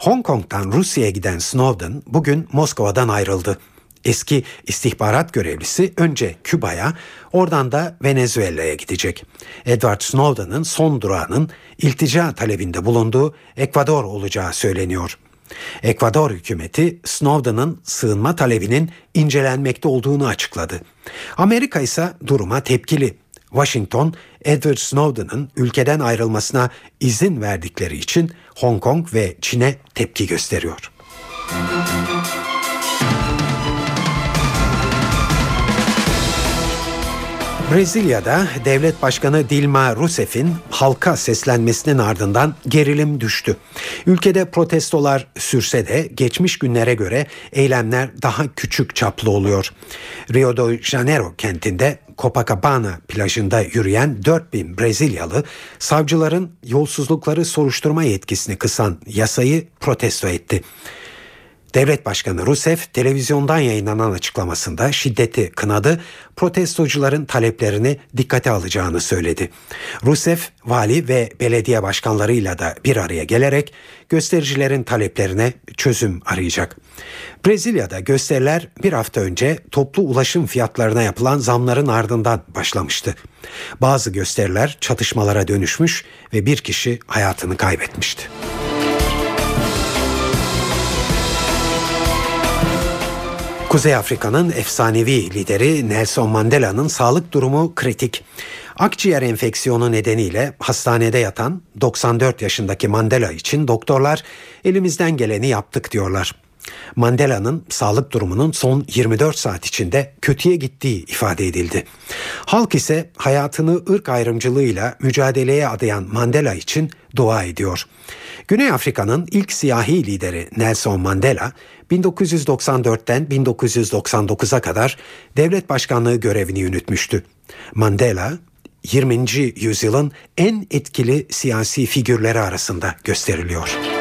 Hong Kong'dan Rusya'ya giden Snowden bugün Moskova'dan ayrıldı. Eski istihbarat görevlisi önce Küba'ya, oradan da Venezuela'ya gidecek. Edward Snowden'ın son durağının iltica talebinde bulunduğu Ekvador olacağı söyleniyor. Ekvador hükümeti Snowden'ın sığınma talebinin incelenmekte olduğunu açıkladı. Amerika ise duruma tepkili. Washington, Edward Snowden'ın ülkeden ayrılmasına izin verdikleri için Hong Kong ve Çin'e tepki gösteriyor. Brezilya'da devlet başkanı Dilma Rousseff'in halka seslenmesinin ardından gerilim düştü. Ülkede protestolar sürse de geçmiş günlere göre eylemler daha küçük çaplı oluyor. Rio de Janeiro kentinde Copacabana plajında yürüyen 4000 Brezilyalı savcıların yolsuzlukları soruşturma yetkisini kısan yasayı protesto etti. Devlet Başkanı Rousseff televizyondan yayınlanan açıklamasında şiddeti kınadı, protestocuların taleplerini dikkate alacağını söyledi. Rousseff vali ve belediye başkanlarıyla da bir araya gelerek göstericilerin taleplerine çözüm arayacak. Brezilya'da gösteriler bir hafta önce toplu ulaşım fiyatlarına yapılan zamların ardından başlamıştı. Bazı gösteriler çatışmalara dönüşmüş ve bir kişi hayatını kaybetmişti. Kuzey Afrika'nın efsanevi lideri Nelson Mandela'nın sağlık durumu kritik. Akciğer enfeksiyonu nedeniyle hastanede yatan 94 yaşındaki Mandela için doktorlar elimizden geleni yaptık diyorlar. Mandela'nın sağlık durumunun son 24 saat içinde kötüye gittiği ifade edildi. Halk ise hayatını ırk ayrımcılığıyla mücadeleye adayan Mandela için dua ediyor. Güney Afrika'nın ilk siyahi lideri Nelson Mandela 1994'ten 1999'a kadar devlet başkanlığı görevini yürütmüştü. Mandela 20. yüzyılın en etkili siyasi figürleri arasında gösteriliyor.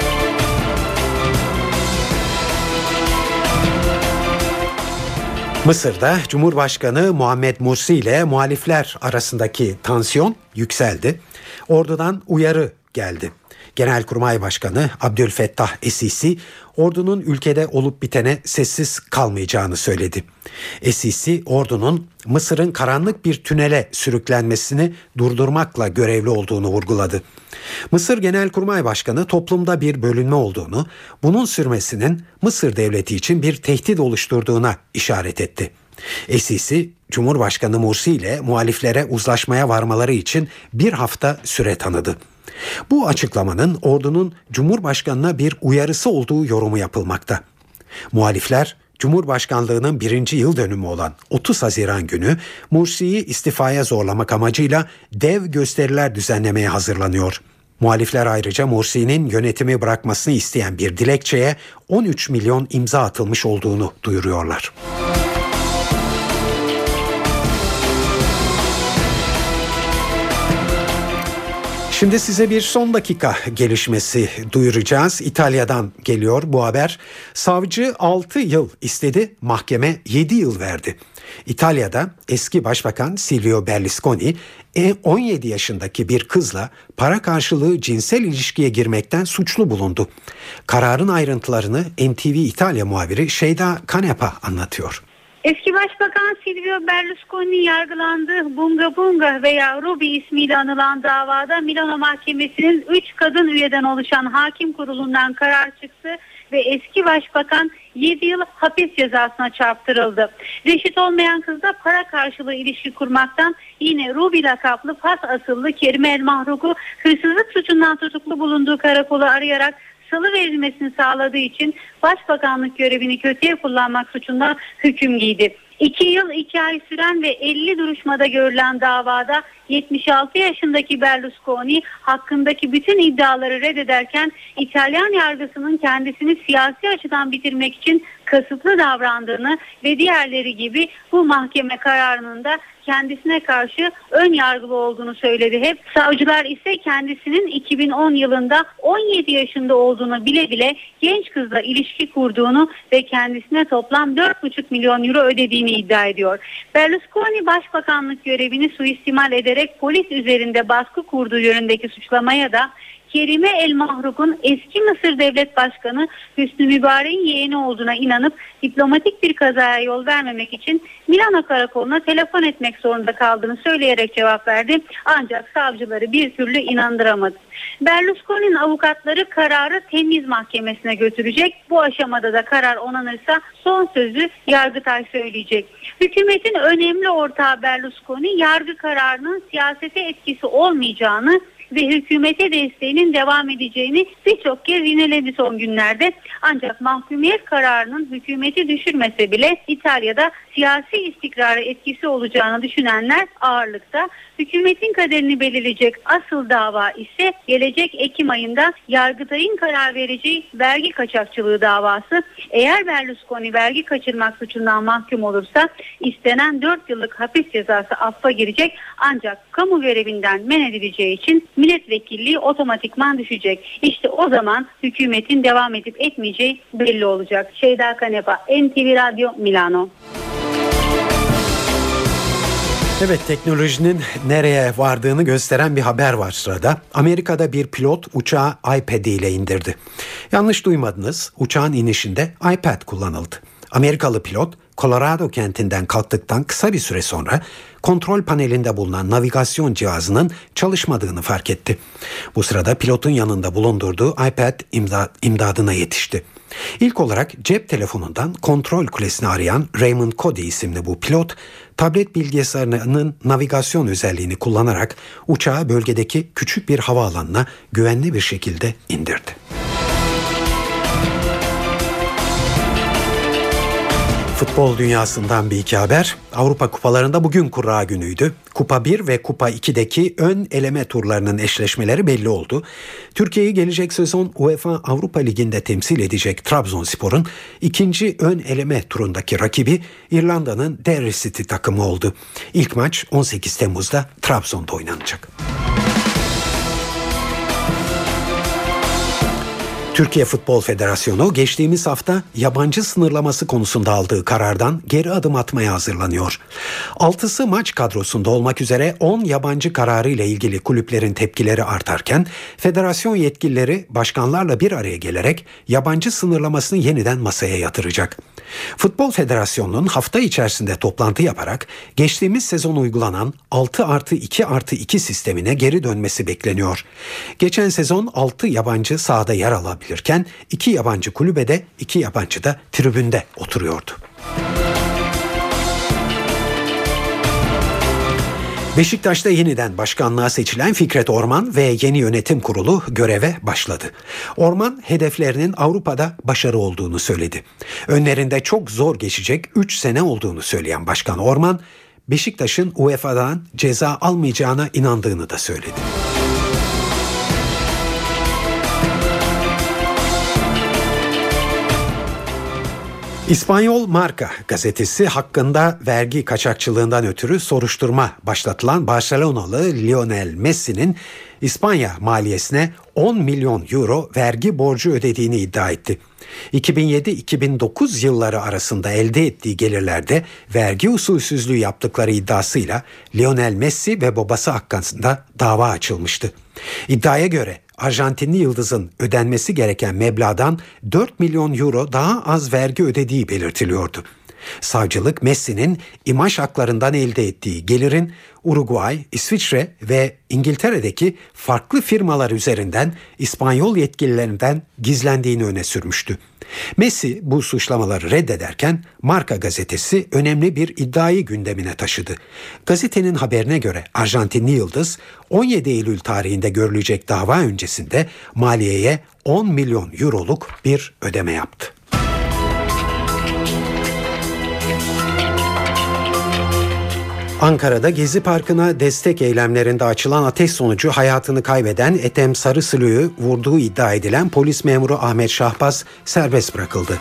Mısır'da Cumhurbaşkanı Muhammed Mursi ile muhalifler arasındaki tansiyon yükseldi. Ordudan uyarı geldi. Genelkurmay Başkanı Abdülfettah Esisi ordunun ülkede olup bitene sessiz kalmayacağını söyledi. Esisi ordunun Mısır'ın karanlık bir tünele sürüklenmesini durdurmakla görevli olduğunu vurguladı. Mısır Genelkurmay Başkanı toplumda bir bölünme olduğunu, bunun sürmesinin Mısır devleti için bir tehdit oluşturduğuna işaret etti. Esisi Cumhurbaşkanı Mursi ile muhaliflere uzlaşmaya varmaları için bir hafta süre tanıdı. Bu açıklamanın ordunun Cumhurbaşkanına bir uyarısı olduğu yorumu yapılmakta. Muhalifler Cumhurbaşkanlığının birinci yıl dönümü olan 30 Haziran günü Mursi'yi istifaya zorlamak amacıyla dev gösteriler düzenlemeye hazırlanıyor. Muhalifler ayrıca Mursi'nin yönetimi bırakmasını isteyen bir dilekçeye 13 milyon imza atılmış olduğunu duyuruyorlar. Şimdi size bir son dakika gelişmesi duyuracağız. İtalya'dan geliyor bu haber. Savcı 6 yıl istedi, mahkeme 7 yıl verdi. İtalya'da eski başbakan Silvio Berlusconi 17 e, yaşındaki bir kızla para karşılığı cinsel ilişkiye girmekten suçlu bulundu. Kararın ayrıntılarını NTV İtalya muhabiri Şeyda Kanepa anlatıyor. Eski Başbakan Silvio Berlusconi yargılandı. Bunga Bunga veya Ruby ismiyle anılan davada Milano Mahkemesi'nin 3 kadın üyeden oluşan hakim kurulundan karar çıktı ve eski başbakan 7 yıl hapis cezasına çarptırıldı. Reşit olmayan kız da para karşılığı ilişki kurmaktan yine Ruby lakaplı Fas asıllı Kerime El Mahruk'u hırsızlık suçundan tutuklu bulunduğu karakolu arayarak salı verilmesini sağladığı için başbakanlık görevini kötüye kullanmak suçundan hüküm giydi. 2 yıl 2 ay süren ve 50 duruşmada görülen davada 76 yaşındaki Berlusconi hakkındaki bütün iddiaları reddederken İtalyan yargısının kendisini siyasi açıdan bitirmek için kasıtlı davrandığını ve diğerleri gibi bu mahkeme kararının da kendisine karşı ön yargılı olduğunu söyledi hep. Savcılar ise kendisinin 2010 yılında 17 yaşında olduğunu bile bile genç kızla ilişki kurduğunu ve kendisine toplam 4,5 milyon euro ödediğini iddia ediyor. Berlusconi başbakanlık görevini suistimal ederek polis üzerinde baskı kurduğu yönündeki suçlamaya da Kerime El Mahruk'un eski Mısır Devlet Başkanı Hüsnü Mübarek'in yeğeni olduğuna inanıp diplomatik bir kazaya yol vermemek için Milano Karakolu'na telefon etmek zorunda kaldığını söyleyerek cevap verdi. Ancak savcıları bir türlü inandıramadı. Berlusconi'nin avukatları kararı temiz mahkemesine götürecek. Bu aşamada da karar onanırsa son sözü Yargıtay söyleyecek. Hükümetin önemli ortağı Berlusconi yargı kararının siyasete etkisi olmayacağını ve hükümete desteğinin devam edeceğini birçok kez yineledi son günlerde. Ancak mahkumiyet kararının hükümeti düşürmese bile İtalya'da siyasi istikrara etkisi olacağını düşünenler ağırlıkta. Hükümetin kaderini belirleyecek asıl dava ise gelecek Ekim ayında Yargıtay'ın karar vereceği vergi kaçakçılığı davası. Eğer Berlusconi vergi kaçırmak suçundan mahkum olursa istenen 4 yıllık hapis cezası affa girecek ancak kamu görevinden men edileceği için milletvekilliği otomatikman düşecek. İşte o zaman hükümetin devam edip etmeyeceği belli olacak. Şeyda Kanepa, NTV Radyo Milano. Evet teknolojinin nereye vardığını gösteren bir haber var sırada. Amerika'da bir pilot uçağı iPad ile indirdi. Yanlış duymadınız uçağın inişinde iPad kullanıldı. Amerikalı pilot Colorado kentinden kalktıktan kısa bir süre sonra kontrol panelinde bulunan navigasyon cihazının çalışmadığını fark etti. Bu sırada pilotun yanında bulundurduğu iPad imdad, imdadına yetişti. İlk olarak cep telefonundan kontrol kulesini arayan Raymond Cody isimli bu pilot, tablet bilgisayarının navigasyon özelliğini kullanarak uçağı bölgedeki küçük bir havaalanına güvenli bir şekilde indirdi. Futbol dünyasından bir iki haber. Avrupa kupalarında bugün kura günüydü. Kupa 1 ve Kupa 2'deki ön eleme turlarının eşleşmeleri belli oldu. Türkiye'yi gelecek sezon UEFA Avrupa Ligi'nde temsil edecek Trabzonspor'un ikinci ön eleme turundaki rakibi İrlanda'nın Derry City takımı oldu. İlk maç 18 Temmuz'da Trabzon'da oynanacak. Türkiye Futbol Federasyonu geçtiğimiz hafta yabancı sınırlaması konusunda aldığı karardan geri adım atmaya hazırlanıyor. Altısı maç kadrosunda olmak üzere 10 yabancı kararı ile ilgili kulüplerin tepkileri artarken federasyon yetkilileri başkanlarla bir araya gelerek yabancı sınırlamasını yeniden masaya yatıracak. Futbol Federasyonu'nun hafta içerisinde toplantı yaparak geçtiğimiz sezon uygulanan 6 artı 2 artı 2 sistemine geri dönmesi bekleniyor. Geçen sezon 6 yabancı sahada yer alabilirken 2 yabancı kulübede 2 yabancı da tribünde oturuyordu. Beşiktaş'ta yeniden başkanlığa seçilen Fikret Orman ve yeni yönetim kurulu göreve başladı. Orman hedeflerinin Avrupa'da başarı olduğunu söyledi. Önlerinde çok zor geçecek 3 sene olduğunu söyleyen Başkan Orman, Beşiktaş'ın UEFA'dan ceza almayacağına inandığını da söyledi. İspanyol Marca gazetesi hakkında vergi kaçakçılığından ötürü soruşturma başlatılan Barcelonalı Lionel Messi'nin İspanya maliyesine 10 milyon euro vergi borcu ödediğini iddia etti. 2007-2009 yılları arasında elde ettiği gelirlerde vergi usulsüzlüğü yaptıkları iddiasıyla Lionel Messi ve babası hakkında dava açılmıştı. İddiaya göre Arjantinli yıldızın ödenmesi gereken meblağdan 4 milyon euro daha az vergi ödediği belirtiliyordu. Savcılık Messi'nin imaj haklarından elde ettiği gelirin Uruguay, İsviçre ve İngiltere'deki farklı firmalar üzerinden İspanyol yetkililerinden gizlendiğini öne sürmüştü. Messi bu suçlamaları reddederken Marka gazetesi önemli bir iddiayı gündemine taşıdı. Gazetenin haberine göre Arjantinli Yıldız 17 Eylül tarihinde görülecek dava öncesinde maliyeye 10 milyon euroluk bir ödeme yaptı. Ankara'da Gezi Parkı'na destek eylemlerinde açılan ateş sonucu hayatını kaybeden Etem Sarısılı'yı vurduğu iddia edilen polis memuru Ahmet Şahbaz serbest bırakıldı.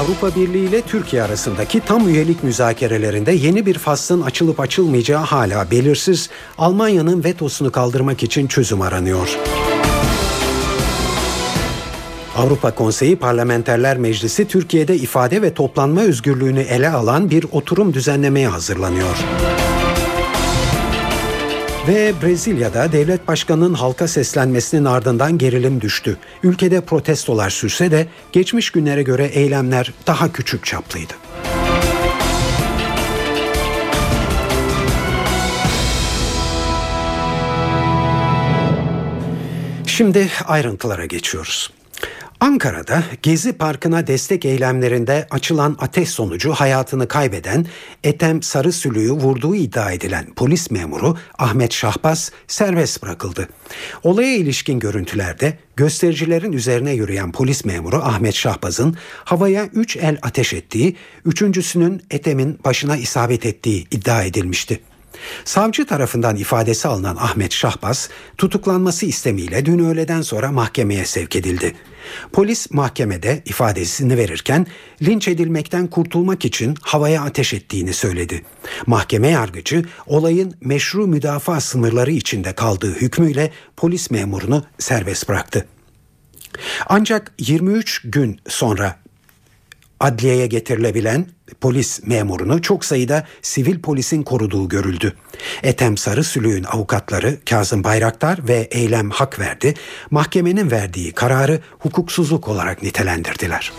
Avrupa Birliği ile Türkiye arasındaki tam üyelik müzakerelerinde yeni bir faslın açılıp açılmayacağı hala belirsiz. Almanya'nın vetosunu kaldırmak için çözüm aranıyor. Avrupa Konseyi Parlamenterler Meclisi Türkiye'de ifade ve toplanma özgürlüğünü ele alan bir oturum düzenlemeye hazırlanıyor. Ve Brezilya'da devlet başkanının halka seslenmesinin ardından gerilim düştü. Ülkede protestolar sürse de geçmiş günlere göre eylemler daha küçük çaplıydı. Şimdi ayrıntılara geçiyoruz. Ankara'da Gezi Parkı'na destek eylemlerinde açılan ateş sonucu hayatını kaybeden Etem Sarısülü'yü vurduğu iddia edilen polis memuru Ahmet Şahbaz serbest bırakıldı. Olaya ilişkin görüntülerde göstericilerin üzerine yürüyen polis memuru Ahmet Şahbaz'ın havaya 3 el ateş ettiği, üçüncüsünün Etem'in başına isabet ettiği iddia edilmişti. Savcı tarafından ifadesi alınan Ahmet Şahbaz tutuklanması istemiyle dün öğleden sonra mahkemeye sevk edildi. Polis mahkemede ifadesini verirken linç edilmekten kurtulmak için havaya ateş ettiğini söyledi. Mahkeme yargıcı olayın meşru müdafaa sınırları içinde kaldığı hükmüyle polis memurunu serbest bıraktı. Ancak 23 gün sonra Adliyeye getirilebilen polis memurunu çok sayıda sivil polisin koruduğu görüldü. Ethem Sarısülüğün avukatları Kazım Bayraktar ve Eylem Hak verdi. Mahkemenin verdiği kararı hukuksuzluk olarak nitelendirdiler.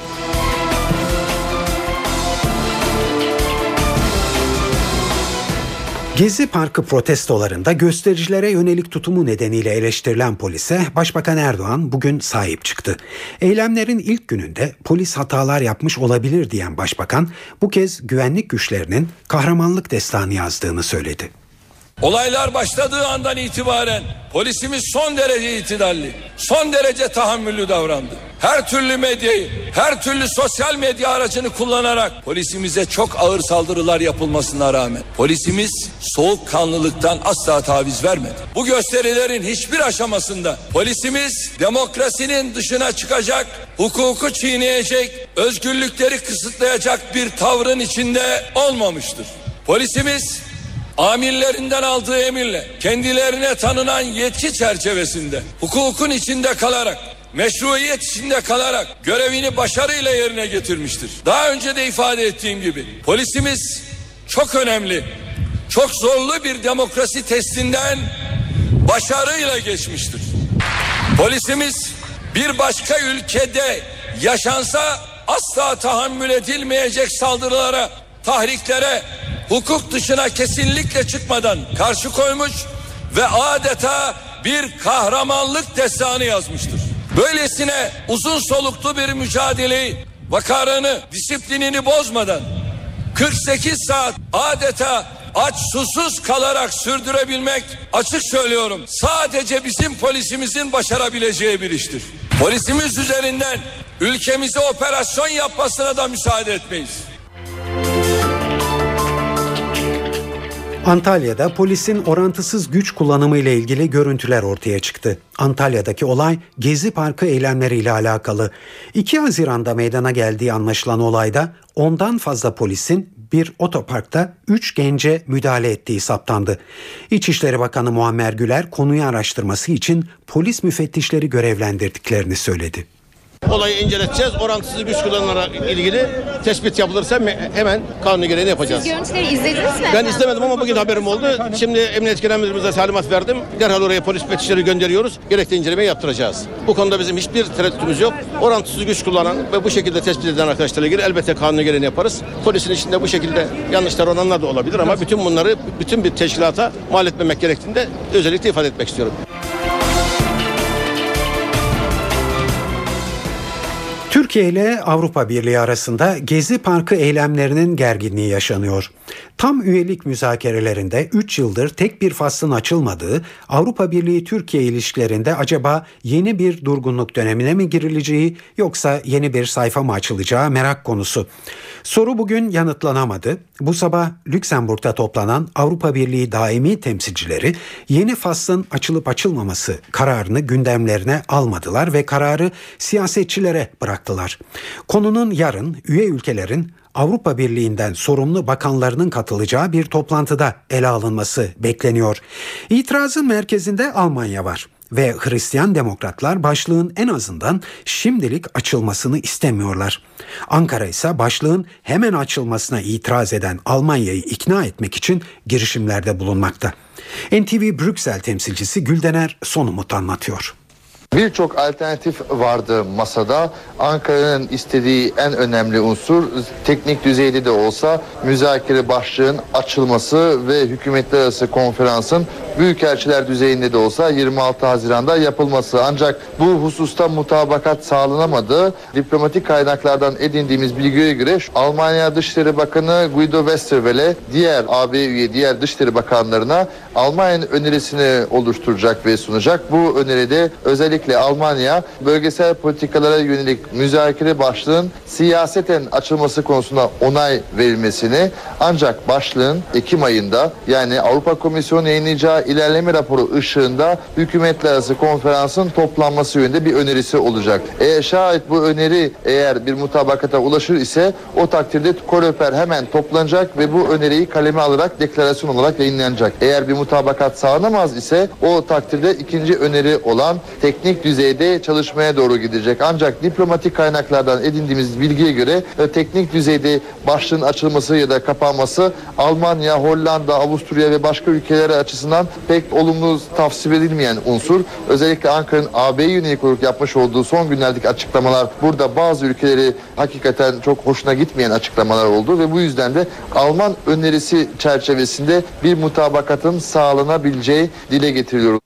Gezi Parkı protestolarında göstericilere yönelik tutumu nedeniyle eleştirilen polise Başbakan Erdoğan bugün sahip çıktı. Eylemlerin ilk gününde polis hatalar yapmış olabilir diyen Başbakan bu kez güvenlik güçlerinin kahramanlık destanı yazdığını söyledi. Olaylar başladığı andan itibaren polisimiz son derece itidalli, son derece tahammüllü davrandı. Her türlü medyayı, her türlü sosyal medya aracını kullanarak polisimize çok ağır saldırılar yapılmasına rağmen polisimiz soğukkanlılıktan asla taviz vermedi. Bu gösterilerin hiçbir aşamasında polisimiz demokrasinin dışına çıkacak, hukuku çiğneyecek, özgürlükleri kısıtlayacak bir tavrın içinde olmamıştır. Polisimiz amirlerinden aldığı emirle kendilerine tanınan yetki çerçevesinde hukukun içinde kalarak meşruiyet içinde kalarak görevini başarıyla yerine getirmiştir. Daha önce de ifade ettiğim gibi polisimiz çok önemli, çok zorlu bir demokrasi testinden başarıyla geçmiştir. Polisimiz bir başka ülkede yaşansa asla tahammül edilmeyecek saldırılara, tahriklere, hukuk dışına kesinlikle çıkmadan karşı koymuş ve adeta bir kahramanlık destanı yazmıştır. Böylesine uzun soluklu bir mücadeleyi, vakarını, disiplinini bozmadan 48 saat adeta aç susuz kalarak sürdürebilmek açık söylüyorum sadece bizim polisimizin başarabileceği bir iştir. Polisimiz üzerinden ülkemize operasyon yapmasına da müsaade etmeyiz. Antalya'da polisin orantısız güç kullanımı ile ilgili görüntüler ortaya çıktı. Antalya'daki olay Gezi Parkı eylemleriyle alakalı. 2 Haziran'da meydana geldiği anlaşılan olayda ondan fazla polisin bir otoparkta 3 gence müdahale ettiği saptandı. İçişleri Bakanı Muammer Güler konuyu araştırması için polis müfettişleri görevlendirdiklerini söyledi. Olayı inceleteceğiz. Orantısız güç kullanımlara ilgili tespit yapılırsa hemen kanunu gereğini yapacağız. Siz görüntüleri izlediniz mi? Ben izlemedim ama bugün haberim oldu. Şimdi Emniyet Genel Müdürümüze talimat verdim. Derhal oraya polis müfettişleri gönderiyoruz. Gerekli incelemeyi yaptıracağız. Bu konuda bizim hiçbir tereddütümüz yok. Orantısız güç kullanan ve bu şekilde tespit edilen arkadaşlarla ilgili elbette kanunu gereğini yaparız. Polisin içinde bu şekilde yanlışlar olanlar da olabilir ama bütün bunları bütün bir teşkilata mal etmemek gerektiğini de özellikle ifade etmek istiyorum. Türkiye ile Avrupa Birliği arasında Gezi Parkı eylemlerinin gerginliği yaşanıyor. Tam üyelik müzakerelerinde 3 yıldır tek bir faslın açılmadığı Avrupa Birliği Türkiye ilişkilerinde acaba yeni bir durgunluk dönemine mi girileceği yoksa yeni bir sayfa mı açılacağı merak konusu. Soru bugün yanıtlanamadı. Bu sabah Lüksemburg'da toplanan Avrupa Birliği daimi temsilcileri yeni faslın açılıp açılmaması kararını gündemlerine almadılar ve kararı siyasetçilere bıraktılar. Konunun yarın üye ülkelerin Avrupa Birliği'nden sorumlu bakanlarının katılacağı bir toplantıda ele alınması bekleniyor. İtirazın merkezinde Almanya var ve Hristiyan demokratlar başlığın en azından şimdilik açılmasını istemiyorlar. Ankara ise başlığın hemen açılmasına itiraz eden Almanya'yı ikna etmek için girişimlerde bulunmakta. NTV Brüksel temsilcisi Güldener son umut anlatıyor. Birçok alternatif vardı masada. Ankara'nın istediği en önemli unsur teknik düzeyde de olsa müzakere başlığın açılması ve hükümetler arası konferansın büyükelçiler düzeyinde de olsa 26 Haziran'da yapılması. Ancak bu hususta mutabakat sağlanamadı. Diplomatik kaynaklardan edindiğimiz bilgiye göre Almanya Dışişleri Bakanı Guido Westerwelle diğer AB üye diğer Dışişleri Bakanlarına Almanya'nın önerisini oluşturacak ve sunacak. Bu öneride özellikle Almanya bölgesel politikalara yönelik müzakere başlığın siyaseten açılması konusunda onay verilmesini ancak başlığın Ekim ayında yani Avrupa Komisyonu yayınlayacağı ilerleme raporu ışığında hükümetler arası konferansın toplanması yönünde bir önerisi olacak. Eğer şayet bu öneri eğer bir mutabakata ulaşır ise o takdirde Koreper hemen toplanacak ve bu öneriyi kaleme alarak deklarasyon olarak yayınlanacak. Eğer bir mutabakat sağlanamaz ise o takdirde ikinci öneri olan teknik düzeyde çalışmaya doğru gidecek. Ancak diplomatik kaynaklardan edindiğimiz bilgiye göre e, teknik düzeyde başlığın açılması ya da kapanması Almanya, Hollanda, Avusturya ve başka ülkeler açısından pek olumlu tavsiye edilmeyen unsur. Özellikle Ankara'nın AB'ye yönelik olarak yapmış olduğu son günlerdeki açıklamalar burada bazı ülkeleri hakikaten çok hoşuna gitmeyen açıklamalar oldu ve bu yüzden de Alman önerisi çerçevesinde bir mutabakatın sağlanabileceği dile getiriliyor.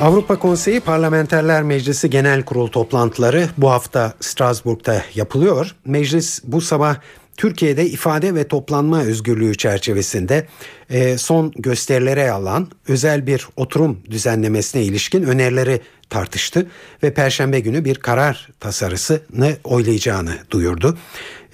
Avrupa Konseyi Parlamenterler Meclisi Genel Kurul toplantıları bu hafta Strasbourg'da yapılıyor. Meclis bu sabah Türkiye'de ifade ve toplanma özgürlüğü çerçevesinde e, son gösterilere alan özel bir oturum düzenlemesine ilişkin önerileri tartıştı ve Perşembe günü bir karar tasarısını oylayacağını duyurdu.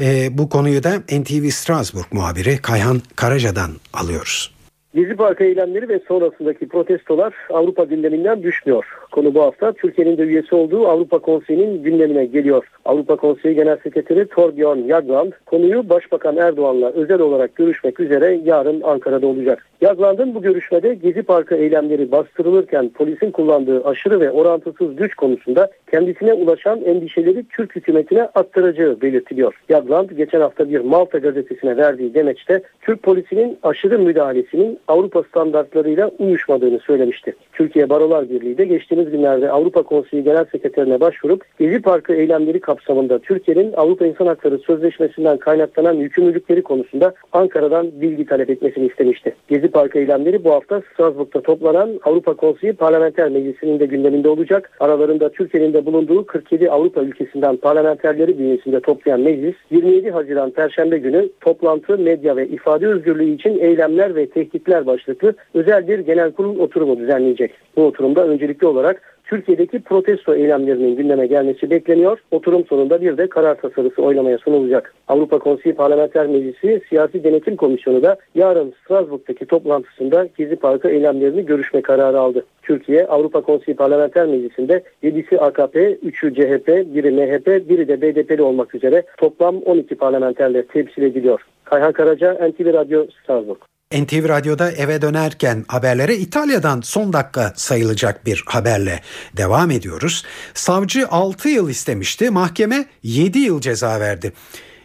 E, bu konuyu da NTV Strasbourg muhabiri Kayhan Karaca'dan alıyoruz. Gezi Parkı eylemleri ve sonrasındaki protestolar Avrupa gündeminden düşmüyor. Konu bu hafta Türkiye'nin de üyesi olduğu Avrupa Konseyi'nin gündemine geliyor. Avrupa Konseyi Genel Sekreteri Torbjörn Jagland konuyu Başbakan Erdoğan'la özel olarak görüşmek üzere yarın Ankara'da olacak. Jagland'ın bu görüşmede Gezi Parkı eylemleri bastırılırken polisin kullandığı aşırı ve orantısız güç konusunda kendisine ulaşan endişeleri Türk hükümetine aktaracağı belirtiliyor. Jagland geçen hafta bir Malta gazetesine verdiği demeçte Türk polisinin aşırı müdahalesinin Avrupa standartlarıyla uyuşmadığını söylemişti. Türkiye Barolar Birliği de geçtiğimiz günlerde Avrupa Konseyi Genel Sekreterine başvurup Gezi Parkı eylemleri kapsamında Türkiye'nin Avrupa İnsan Hakları Sözleşmesi'nden kaynaklanan yükümlülükleri konusunda Ankara'dan bilgi talep etmesini istemişti. Gezi Parkı eylemleri bu hafta Strasbourg'da toplanan Avrupa Konseyi Parlamenter Meclisi'nin de gündeminde olacak. Aralarında Türkiye'nin de bulunduğu 47 Avrupa ülkesinden parlamenterleri bünyesinde toplayan meclis 27 Haziran Perşembe günü toplantı, medya ve ifade özgürlüğü için eylemler ve tehditler başlıklı özel bir genel kurul oturumu düzenleyecek. Bu oturumda öncelikli olarak Türkiye'deki protesto eylemlerinin gündeme gelmesi bekleniyor. Oturum sonunda bir de karar tasarısı oylamaya sunulacak. Avrupa Konseyi Parlamenter Meclisi Siyasi Denetim Komisyonu da yarın Strasbourg'daki toplantısında Gezi Parkı eylemlerini görüşme kararı aldı. Türkiye Avrupa Konseyi Parlamenter Meclisi'nde 7'si AKP, 3'ü CHP, biri MHP, biri de BDP'li olmak üzere toplam 12 parlamenterle temsil ediliyor. Kayhan Karaca, NTV Radyo, Strasbourg. NTV Radyo'da eve dönerken haberlere İtalya'dan son dakika sayılacak bir haberle devam ediyoruz. Savcı 6 yıl istemişti, mahkeme 7 yıl ceza verdi.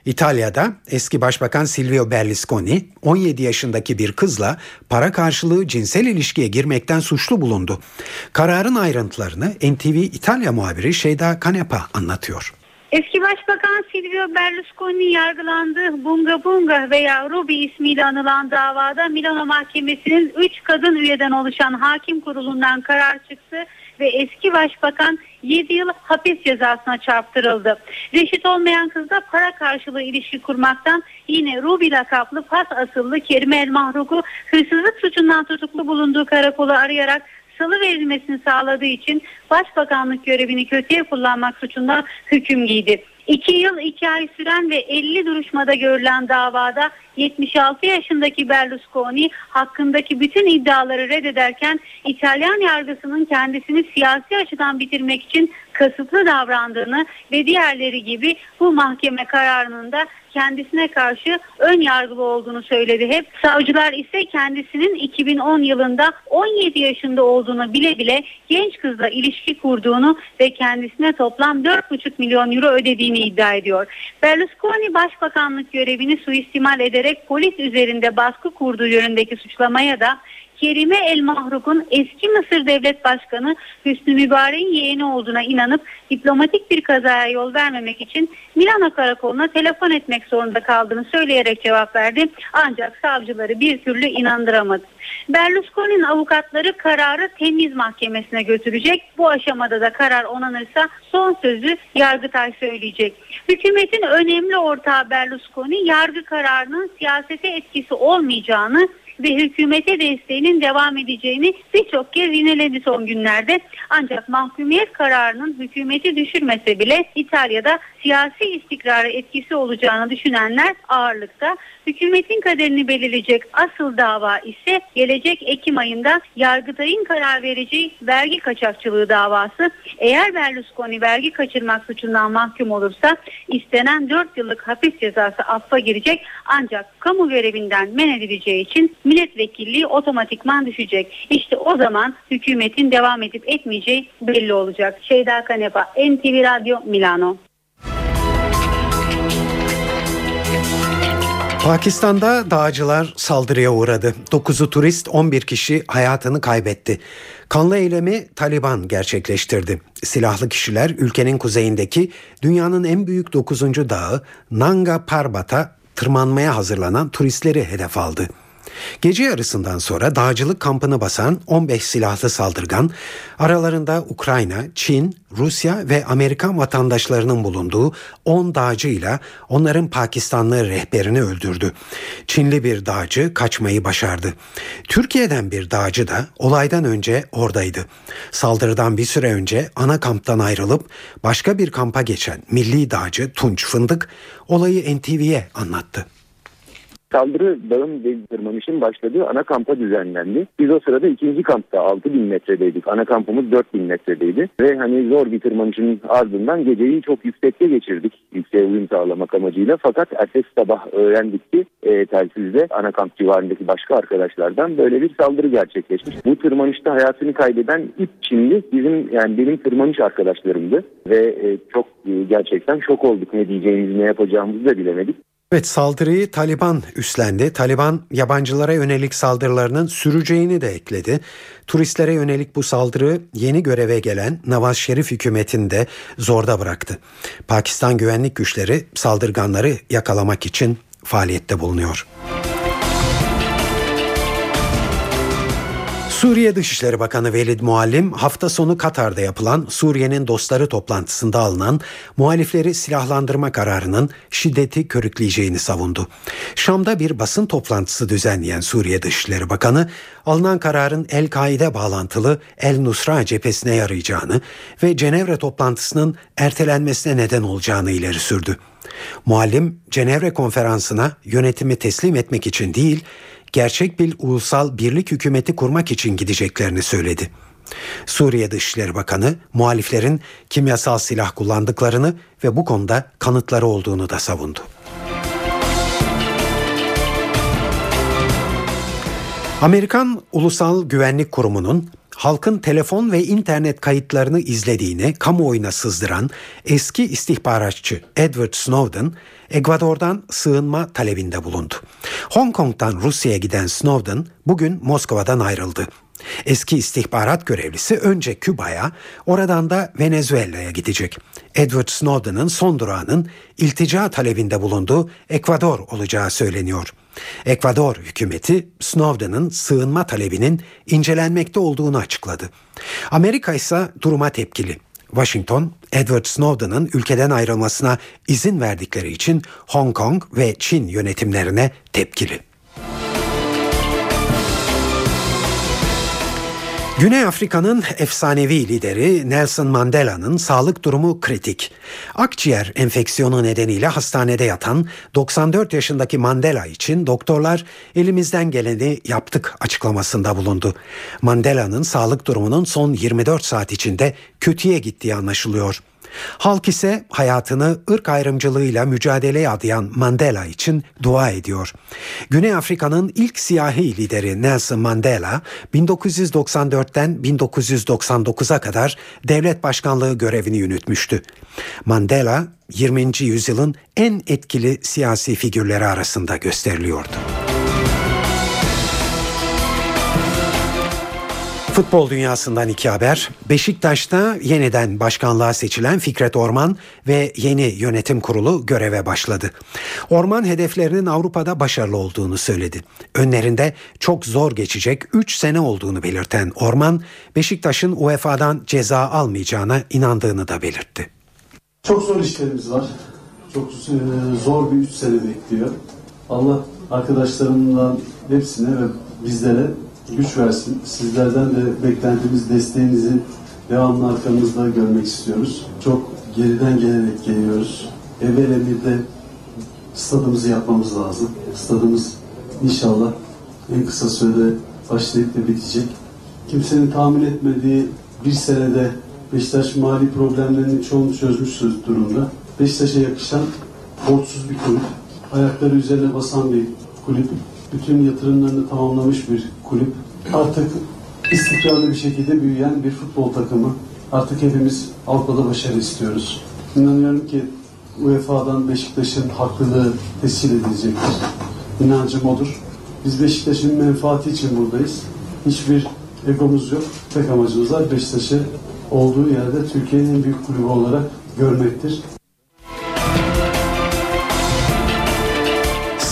İtalya'da eski Başbakan Silvio Berlusconi 17 yaşındaki bir kızla para karşılığı cinsel ilişkiye girmekten suçlu bulundu. Kararın ayrıntılarını NTV İtalya muhabiri Şeyda Kanepa anlatıyor. Eski Başbakan Silvio Berlusconi yargılandı. Bunga Bunga veya Ruby ismiyle anılan davada Milano Mahkemesi'nin 3 kadın üyeden oluşan hakim kurulundan karar çıktı ve eski başbakan 7 yıl hapis cezasına çarptırıldı. Reşit olmayan kızla para karşılığı ilişki kurmaktan yine Ruby lakaplı Fas asıllı Kerime El Mahruk'u hırsızlık suçundan tutuklu bulunduğu karakola arayarak salı verilmesini sağladığı için başbakanlık görevini kötüye kullanmak suçundan hüküm giydi. 2 yıl 2 ay süren ve 50 duruşmada görülen davada 76 yaşındaki Berlusconi hakkındaki bütün iddiaları reddederken İtalyan yargısının kendisini siyasi açıdan bitirmek için kasıtlı davrandığını ve diğerleri gibi bu mahkeme kararının da kendisine karşı ön yargılı olduğunu söyledi hep. Savcılar ise kendisinin 2010 yılında 17 yaşında olduğunu bile bile genç kızla ilişki kurduğunu ve kendisine toplam 4,5 milyon euro ödediğini iddia ediyor. Berlusconi başbakanlık görevini suistimal ederek polis üzerinde baskı kurduğu yönündeki suçlamaya da Kerime El Mahruk'un eski Mısır Devlet Başkanı Hüsnü Mübarek'in yeğeni olduğuna inanıp diplomatik bir kazaya yol vermemek için Milano Karakolu'na telefon etmek zorunda kaldığını söyleyerek cevap verdi. Ancak savcıları bir türlü inandıramadı. Berlusconi'nin avukatları kararı temiz mahkemesine götürecek. Bu aşamada da karar onanırsa son sözü Yargıtay söyleyecek. Hükümetin önemli ortağı Berlusconi yargı kararının siyasete etkisi olmayacağını ve hükümete desteğinin devam edeceğini birçok kez yineledi son günlerde. Ancak mahkumiyet kararının hükümeti düşürmese bile İtalya'da siyasi istikrara etkisi olacağını düşünenler ağırlıkta. Hükümetin kaderini belirleyecek asıl dava ise gelecek Ekim ayında Yargıtay'ın karar vereceği vergi kaçakçılığı davası. Eğer Berlusconi vergi kaçırmak suçundan mahkum olursa istenen 4 yıllık hapis cezası affa girecek ancak kamu görevinden men edileceği için milletvekilliği otomatikman düşecek. İşte o zaman hükümetin devam edip etmeyeceği belli olacak. Şeyda Kanepa, NTV Radyo Milano. Pakistan'da dağcılar saldırıya uğradı. 9'u turist 11 kişi hayatını kaybetti. Kanlı eylemi Taliban gerçekleştirdi. Silahlı kişiler ülkenin kuzeyindeki dünyanın en büyük 9. dağı Nanga Parbat'a tırmanmaya hazırlanan turistleri hedef aldı. Gece yarısından sonra dağcılık kampını basan 15 silahlı saldırgan aralarında Ukrayna, Çin, Rusya ve Amerikan vatandaşlarının bulunduğu 10 dağcıyla onların Pakistanlı rehberini öldürdü. Çinli bir dağcı kaçmayı başardı. Türkiye'den bir dağcı da olaydan önce oradaydı. Saldırıdan bir süre önce ana kamptan ayrılıp başka bir kampa geçen milli dağcı Tunç Fındık olayı NTV'ye anlattı. Saldırı dağın tırmanışın başladığı ana kampa düzenlendi. Biz o sırada ikinci kampta 6000 metredeydik. Ana kampımız 4000 metredeydi. Ve hani zor bir tırmanışın ardından geceyi çok yüksekte geçirdik. Yükseğe uyum sağlamak amacıyla. Fakat ertesi sabah öğrendik ki e, telsizde ana kamp civarındaki başka arkadaşlardan böyle bir saldırı gerçekleşmiş. Bu tırmanışta hayatını kaybeden 3 Çinli bizim yani benim tırmanış arkadaşlarımdı. Ve e, çok e, gerçekten şok olduk. Ne diyeceğimizi ne yapacağımızı da bilemedik. Evet saldırıyı Taliban üstlendi. Taliban yabancılara yönelik saldırılarının süreceğini de ekledi. Turistlere yönelik bu saldırı yeni göreve gelen Nawaz Şerif hükümetini de zorda bıraktı. Pakistan güvenlik güçleri saldırganları yakalamak için faaliyette bulunuyor. Suriye Dışişleri Bakanı Velid Muallim hafta sonu Katar'da yapılan Suriye'nin dostları toplantısında alınan muhalifleri silahlandırma kararının şiddeti körükleyeceğini savundu. Şam'da bir basın toplantısı düzenleyen Suriye Dışişleri Bakanı alınan kararın El-Kaide bağlantılı El-Nusra cephesine yarayacağını ve Cenevre toplantısının ertelenmesine neden olacağını ileri sürdü. Muallim Cenevre konferansına yönetimi teslim etmek için değil, gerçek bir ulusal birlik hükümeti kurmak için gideceklerini söyledi. Suriye Dışişleri Bakanı muhaliflerin kimyasal silah kullandıklarını ve bu konuda kanıtları olduğunu da savundu. Amerikan Ulusal Güvenlik Kurumu'nun halkın telefon ve internet kayıtlarını izlediğini kamuoyuna sızdıran eski istihbaratçı Edward Snowden, Ekvador'dan sığınma talebinde bulundu. Hong Kong'dan Rusya'ya giden Snowden bugün Moskova'dan ayrıldı. Eski istihbarat görevlisi önce Küba'ya, oradan da Venezuela'ya gidecek. Edward Snowden'ın son durağının iltica talebinde bulunduğu Ekvador olacağı söyleniyor. Ekvador hükümeti Snowden'ın sığınma talebinin incelenmekte olduğunu açıkladı. Amerika ise duruma tepkili. Washington, Edward Snowden'ın ülkeden ayrılmasına izin verdikleri için Hong Kong ve Çin yönetimlerine tepkili. Güney Afrika'nın efsanevi lideri Nelson Mandela'nın sağlık durumu kritik. Akciğer enfeksiyonu nedeniyle hastanede yatan 94 yaşındaki Mandela için doktorlar elimizden geleni yaptık açıklamasında bulundu. Mandela'nın sağlık durumunun son 24 saat içinde kötüye gittiği anlaşılıyor. Halk ise hayatını ırk ayrımcılığıyla mücadeleye adayan Mandela için dua ediyor. Güney Afrika'nın ilk siyahi lideri Nelson Mandela 1994'ten 1999'a kadar devlet başkanlığı görevini yürütmüştü. Mandela 20. yüzyılın en etkili siyasi figürleri arasında gösteriliyordu. Futbol dünyasından iki haber. Beşiktaş'ta yeniden başkanlığa seçilen Fikret Orman ve yeni yönetim kurulu göreve başladı. Orman hedeflerinin Avrupa'da başarılı olduğunu söyledi. Önlerinde çok zor geçecek 3 sene olduğunu belirten Orman, Beşiktaş'ın UEFA'dan ceza almayacağına inandığını da belirtti. Çok zor işlerimiz var. Çok zor bir 3 sene bekliyor. Allah arkadaşlarımdan hepsine ve bizlere güç versin. Sizlerden de beklentimiz desteğinizi devamlı arkamızda görmek istiyoruz. Çok geriden gelerek geliyoruz. Evvel emirde stadımızı yapmamız lazım. Stadımız inşallah en kısa sürede başlayıp da bitecek. Kimsenin tahmin etmediği bir senede Beşiktaş mali problemlerinin çoğunu çözmüş durumda. Beşiktaş'a yakışan borçsuz bir kulüp, ayakları üzerine basan bir kulüp, bütün yatırımlarını tamamlamış bir kulüp. Artık istikrarlı bir şekilde büyüyen bir futbol takımı. Artık hepimiz Avrupa'da başarı istiyoruz. İnanıyorum ki UEFA'dan Beşiktaş'ın haklılığı tescil edilecektir. İnancım odur. Biz Beşiktaş'ın menfaati için buradayız. Hiçbir egomuz yok. Tek amacımız var Beşiktaş'ı olduğu yerde Türkiye'nin en büyük kulübü olarak görmektir.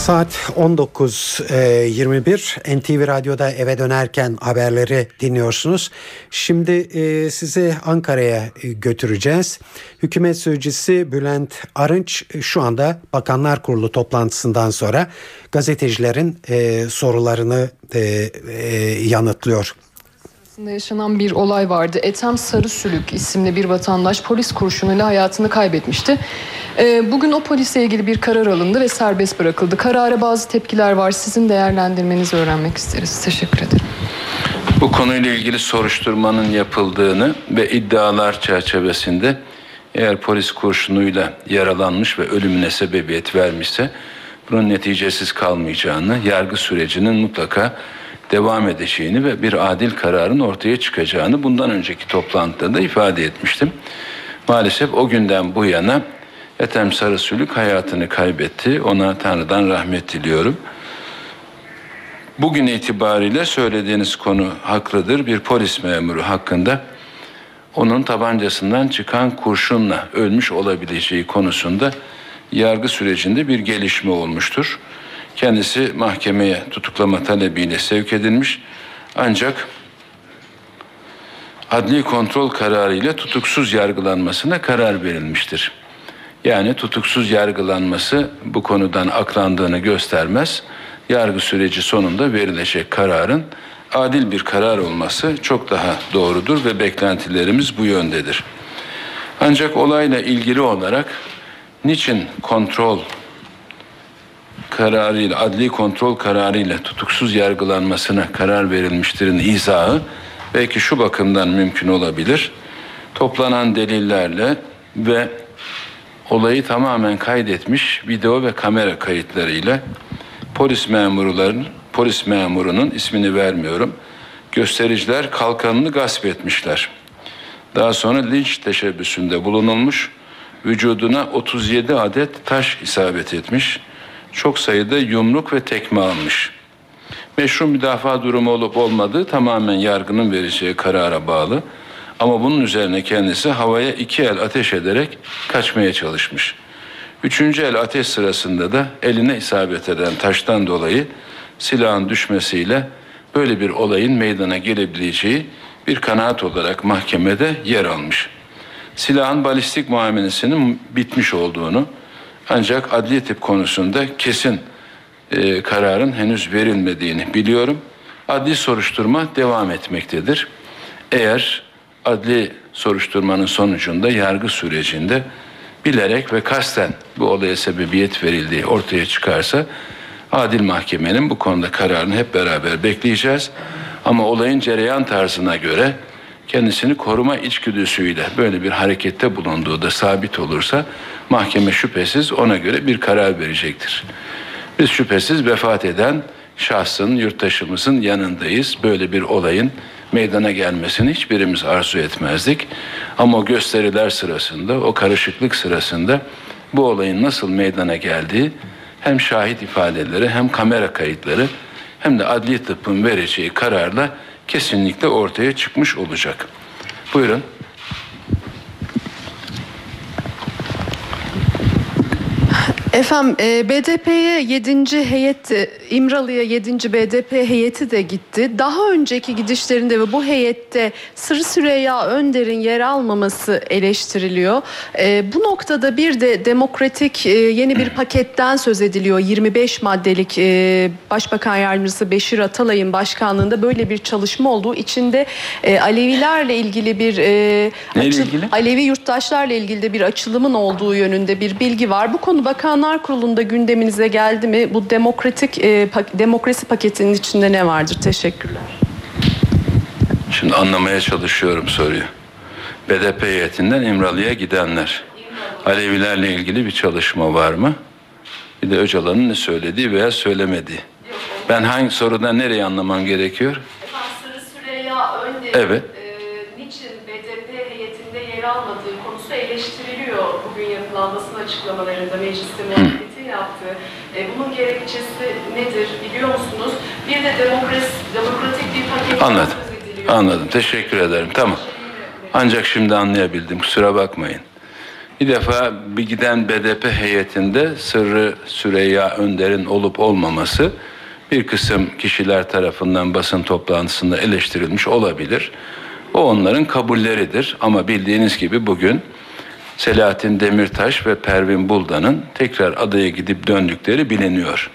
Saat 19.21 NTV Radyo'da eve dönerken haberleri dinliyorsunuz. Şimdi e, sizi Ankara'ya götüreceğiz. Hükümet Sözcüsü Bülent Arınç şu anda Bakanlar Kurulu toplantısından sonra gazetecilerin e, sorularını e, yanıtlıyor yaşanan bir olay vardı. Etem Sarısülük isimli bir vatandaş polis kurşunuyla hayatını kaybetmişti. Ee, bugün o polisle ilgili bir karar alındı ve serbest bırakıldı. Karara bazı tepkiler var. Sizin değerlendirmenizi öğrenmek isteriz. Teşekkür ederim. Bu konuyla ilgili soruşturmanın yapıldığını ve iddialar çerçevesinde eğer polis kurşunuyla yaralanmış ve ölümüne sebebiyet vermişse bunun neticesiz kalmayacağını, yargı sürecinin mutlaka devam edeceğini ve bir adil kararın ortaya çıkacağını bundan önceki toplantıda da ifade etmiştim. Maalesef o günden bu yana Ethem Sarısülük hayatını kaybetti. Ona Tanrı'dan rahmet diliyorum. Bugün itibariyle söylediğiniz konu haklıdır. Bir polis memuru hakkında onun tabancasından çıkan kurşunla ölmüş olabileceği konusunda yargı sürecinde bir gelişme olmuştur. Kendisi mahkemeye tutuklama talebiyle sevk edilmiş. Ancak adli kontrol kararı ile tutuksuz yargılanmasına karar verilmiştir. Yani tutuksuz yargılanması bu konudan aklandığını göstermez. Yargı süreci sonunda verilecek kararın adil bir karar olması çok daha doğrudur ve beklentilerimiz bu yöndedir. Ancak olayla ilgili olarak niçin kontrol kararıyla, adli kontrol kararıyla tutuksuz yargılanmasına karar verilmiştirin izahı belki şu bakımdan mümkün olabilir. Toplanan delillerle ve olayı tamamen kaydetmiş video ve kamera kayıtlarıyla polis memurların polis memurunun ismini vermiyorum. Göstericiler kalkanını gasp etmişler. Daha sonra linç teşebbüsünde bulunulmuş. Vücuduna 37 adet taş isabet etmiş çok sayıda yumruk ve tekme almış. Meşru müdafaa durumu olup olmadığı tamamen yargının vereceği karara bağlı. Ama bunun üzerine kendisi havaya iki el ateş ederek kaçmaya çalışmış. Üçüncü el ateş sırasında da eline isabet eden taştan dolayı silahın düşmesiyle böyle bir olayın meydana gelebileceği bir kanaat olarak mahkemede yer almış. Silahın balistik muayenesinin bitmiş olduğunu, ancak adli tip konusunda kesin e, kararın henüz verilmediğini biliyorum. Adli soruşturma devam etmektedir. Eğer adli soruşturmanın sonucunda yargı sürecinde bilerek ve kasten bu olaya sebebiyet verildiği ortaya çıkarsa adil mahkemenin bu konuda kararını hep beraber bekleyeceğiz. Ama olayın cereyan tarzına göre kendisini koruma içgüdüsüyle böyle bir harekette bulunduğu da sabit olursa mahkeme şüphesiz ona göre bir karar verecektir. Biz şüphesiz vefat eden şahsın, yurttaşımızın yanındayız. Böyle bir olayın meydana gelmesini hiçbirimiz arzu etmezdik. Ama o gösteriler sırasında, o karışıklık sırasında bu olayın nasıl meydana geldiği hem şahit ifadeleri hem kamera kayıtları hem de adli tıbbın vereceği kararla kesinlikle ortaya çıkmış olacak. Buyurun. Efendim e, BDP'ye 7. heyet e, İmralı'ya 7. BDP heyeti de gitti. Daha önceki gidişlerinde ve bu heyette Sırrı Süreyya Önder'in yer almaması eleştiriliyor. E, bu noktada bir de demokratik yeni bir paketten söz ediliyor. 25 maddelik Başbakan Yardımcısı Beşir Atalay'ın başkanlığında böyle bir çalışma olduğu içinde Alevilerle ilgili bir açı- ilgili? Alevi yurttaşlarla ilgili de bir açılımın olduğu yönünde bir bilgi var. Bu konu Bakanlar Kurulu'nda gündeminize geldi mi? Bu demokratik e, pak- demokrasi paketinin içinde ne vardır? Teşekkürler. Şimdi anlamaya çalışıyorum soruyu. BDP heyetinden İmralı'ya gidenler. Alevilerle ilgili bir çalışma var mı? Bir de Öcalan'ın ne söylediği veya söylemediği. Ben hangi sorudan nereye anlamam gerekiyor? Sırrı Süreyya Önder'in Evet. e, niçin BDP heyetinde yer almadığı konusu eleştiriliyor. Bugün yapılan basın açıklamalarında mecliste muhabbeti yaptı. E, bunun gerekçesi nedir biliyor musunuz? Bir de demokrasi, demokratik bir paketten Anladım. Anladım. Teşekkür ederim. Tamam. Ancak şimdi anlayabildim. Kusura bakmayın. Bir defa bir giden BDP heyetinde Sırrı Süreyya Önder'in olup olmaması bir kısım kişiler tarafından basın toplantısında eleştirilmiş olabilir. O onların kabulleridir ama bildiğiniz gibi bugün Selahattin Demirtaş ve Pervin Buldan'ın tekrar adaya gidip döndükleri biliniyor.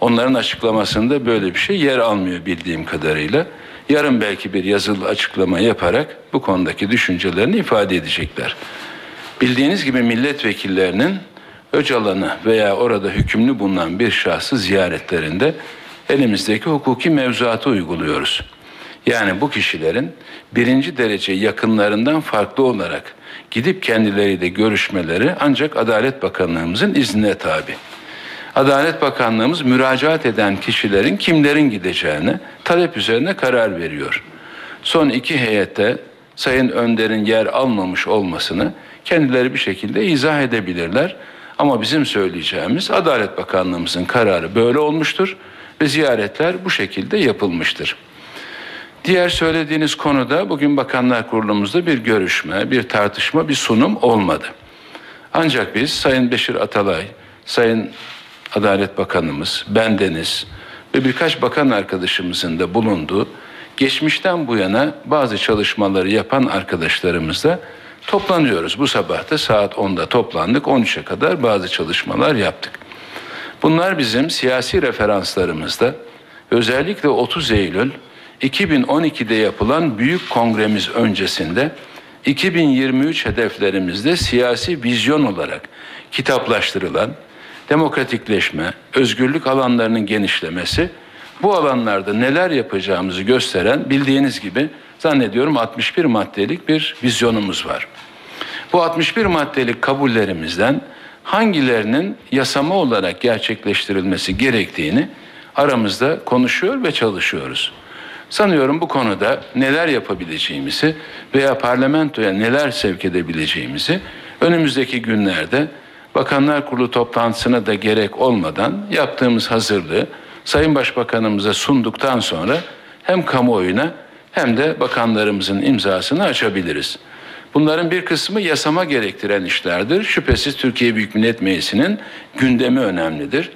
Onların açıklamasında böyle bir şey yer almıyor bildiğim kadarıyla. Yarın belki bir yazılı açıklama yaparak bu konudaki düşüncelerini ifade edecekler. Bildiğiniz gibi milletvekillerinin Öcalan'ı veya orada hükümlü bulunan bir şahsı ziyaretlerinde elimizdeki hukuki mevzuatı uyguluyoruz. Yani bu kişilerin birinci derece yakınlarından farklı olarak gidip kendileriyle görüşmeleri ancak Adalet Bakanlığımızın iznine tabi. Adalet Bakanlığımız müracaat eden kişilerin kimlerin gideceğine talep üzerine karar veriyor. Son iki heyette Sayın Önder'in yer almamış olmasını kendileri bir şekilde izah edebilirler. Ama bizim söyleyeceğimiz Adalet Bakanlığımızın kararı böyle olmuştur ve ziyaretler bu şekilde yapılmıştır. Diğer söylediğiniz konuda bugün Bakanlar Kurulumuzda bir görüşme, bir tartışma, bir sunum olmadı. Ancak biz Sayın Beşir Atalay, Sayın Adalet Bakanımız, bendeniz ve birkaç bakan arkadaşımızın da bulunduğu geçmişten bu yana bazı çalışmaları yapan arkadaşlarımızla toplanıyoruz. Bu sabah da saat 10'da toplandık. 13'e kadar bazı çalışmalar yaptık. Bunlar bizim siyasi referanslarımızda özellikle 30 Eylül 2012'de yapılan büyük kongremiz öncesinde 2023 hedeflerimizde siyasi vizyon olarak kitaplaştırılan demokratikleşme, özgürlük alanlarının genişlemesi, bu alanlarda neler yapacağımızı gösteren bildiğiniz gibi zannediyorum 61 maddelik bir vizyonumuz var. Bu 61 maddelik kabullerimizden hangilerinin yasama olarak gerçekleştirilmesi gerektiğini aramızda konuşuyor ve çalışıyoruz. Sanıyorum bu konuda neler yapabileceğimizi veya parlamentoya neler sevk edebileceğimizi önümüzdeki günlerde Bakanlar Kurulu toplantısına da gerek olmadan yaptığımız hazırlığı Sayın Başbakanımıza sunduktan sonra hem kamuoyuna hem de bakanlarımızın imzasını açabiliriz. Bunların bir kısmı yasama gerektiren işlerdir. Şüphesiz Türkiye Büyük Millet Meclisi'nin gündemi önemlidir.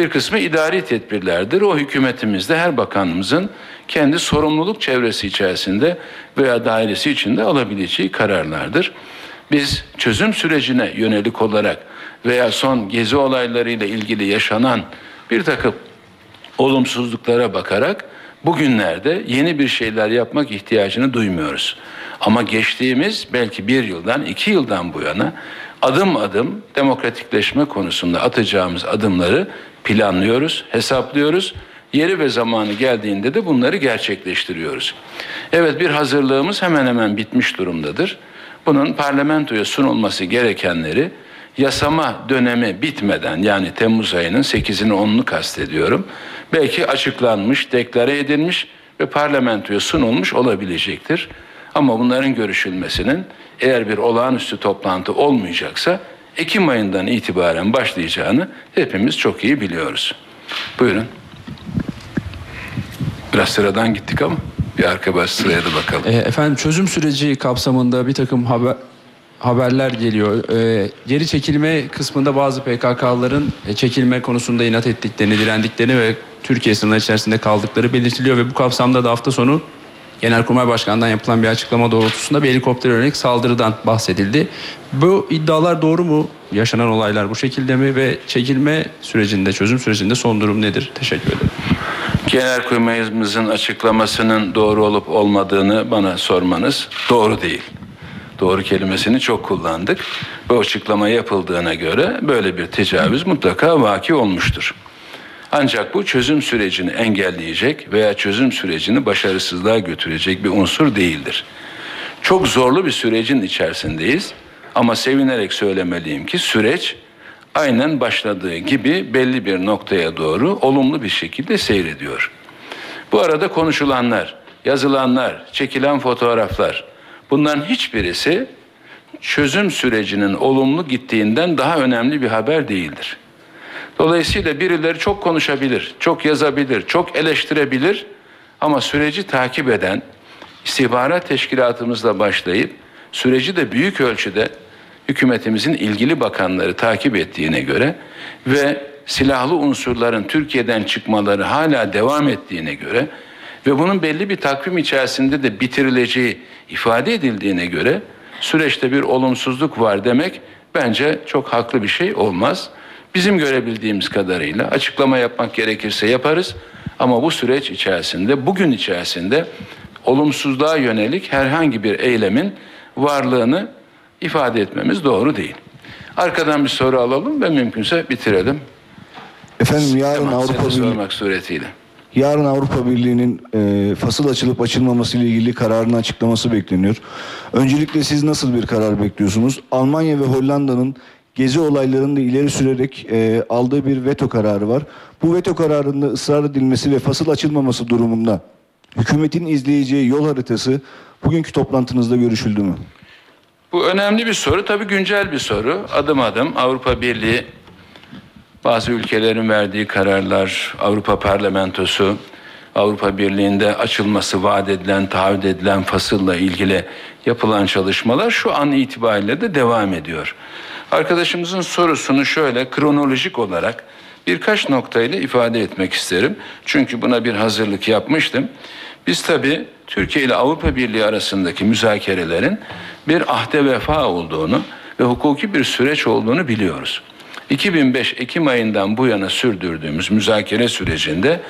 Bir kısmı idari tedbirlerdir. O hükümetimizde her bakanımızın kendi sorumluluk çevresi içerisinde veya dairesi içinde alabileceği kararlardır. Biz çözüm sürecine yönelik olarak veya son gezi olaylarıyla ilgili yaşanan bir takım olumsuzluklara bakarak bugünlerde yeni bir şeyler yapmak ihtiyacını duymuyoruz. Ama geçtiğimiz belki bir yıldan iki yıldan bu yana adım adım demokratikleşme konusunda atacağımız adımları planlıyoruz, hesaplıyoruz. Yeri ve zamanı geldiğinde de bunları gerçekleştiriyoruz. Evet bir hazırlığımız hemen hemen bitmiş durumdadır. Bunun parlamentoya sunulması gerekenleri yasama dönemi bitmeden yani Temmuz ayının 8'ini 10'unu kastediyorum. Belki açıklanmış, deklare edilmiş ve parlamentoya sunulmuş olabilecektir. Ama bunların görüşülmesinin eğer bir olağanüstü toplantı olmayacaksa Ekim ayından itibaren başlayacağını hepimiz çok iyi biliyoruz. Buyurun. Biraz sıradan gittik ama bir arka baş sıraya da bakalım. E, efendim çözüm süreci kapsamında bir takım haber haberler geliyor. Ee, geri çekilme kısmında bazı PKK'ların e, çekilme konusunda inat ettiklerini, direndiklerini ve Türkiye sınırları içerisinde kaldıkları belirtiliyor ve bu kapsamda da hafta sonu Genelkurmay Başkanı'ndan yapılan bir açıklama doğrultusunda bir helikopter yönelik saldırıdan bahsedildi. Bu iddialar doğru mu? Yaşanan olaylar bu şekilde mi ve çekilme sürecinde, çözüm sürecinde son durum nedir? Teşekkür ederim. Genelkurmayımızın açıklamasının doğru olup olmadığını bana sormanız doğru değil. Doğru kelimesini çok kullandık. Bu açıklama yapıldığına göre böyle bir tecavüz mutlaka vaki olmuştur. Ancak bu çözüm sürecini engelleyecek veya çözüm sürecini başarısızlığa götürecek bir unsur değildir. Çok zorlu bir sürecin içerisindeyiz ama sevinerek söylemeliyim ki süreç aynen başladığı gibi belli bir noktaya doğru olumlu bir şekilde seyrediyor. Bu arada konuşulanlar, yazılanlar, çekilen fotoğraflar bunların hiçbirisi çözüm sürecinin olumlu gittiğinden daha önemli bir haber değildir. Dolayısıyla birileri çok konuşabilir, çok yazabilir, çok eleştirebilir ama süreci takip eden istihbarat teşkilatımızla başlayıp süreci de büyük ölçüde hükümetimizin ilgili bakanları takip ettiğine göre ve silahlı unsurların Türkiye'den çıkmaları hala devam ettiğine göre ve bunun belli bir takvim içerisinde de bitirileceği ifade edildiğine göre süreçte bir olumsuzluk var demek bence çok haklı bir şey olmaz. Bizim görebildiğimiz kadarıyla açıklama yapmak gerekirse yaparız ama bu süreç içerisinde bugün içerisinde olumsuzluğa yönelik herhangi bir eylemin varlığını ifade etmemiz doğru değil. Arkadan bir soru alalım ve mümkünse bitirelim. Efendim yarın Tamam, Avrupa Birliği sormak suretiyle. yarın Avrupa Birliği'nin e, fasıl açılıp açılmaması ile ilgili kararının açıklaması bekleniyor. Öncelikle siz nasıl bir karar bekliyorsunuz? Almanya ve Hollanda'nın gezi olaylarını ileri sürerek e, aldığı bir veto kararı var. Bu veto kararında ısrar edilmesi ve fasıl açılmaması durumunda hükümetin izleyeceği yol haritası bugünkü toplantınızda görüşüldü mü? Bu önemli bir soru. Tabii güncel bir soru. Adım adım Avrupa Birliği bazı ülkelerin verdiği kararlar, Avrupa Parlamentosu, Avrupa Birliği'nde açılması vaat edilen, taahhüt edilen fasılla ilgili yapılan çalışmalar şu an itibariyle de devam ediyor. Arkadaşımızın sorusunu şöyle kronolojik olarak birkaç noktayla ifade etmek isterim. Çünkü buna bir hazırlık yapmıştım. Biz tabii Türkiye ile Avrupa Birliği arasındaki müzakerelerin bir ahde vefa olduğunu ve hukuki bir süreç olduğunu biliyoruz. 2005 Ekim ayından bu yana sürdürdüğümüz müzakere sürecinde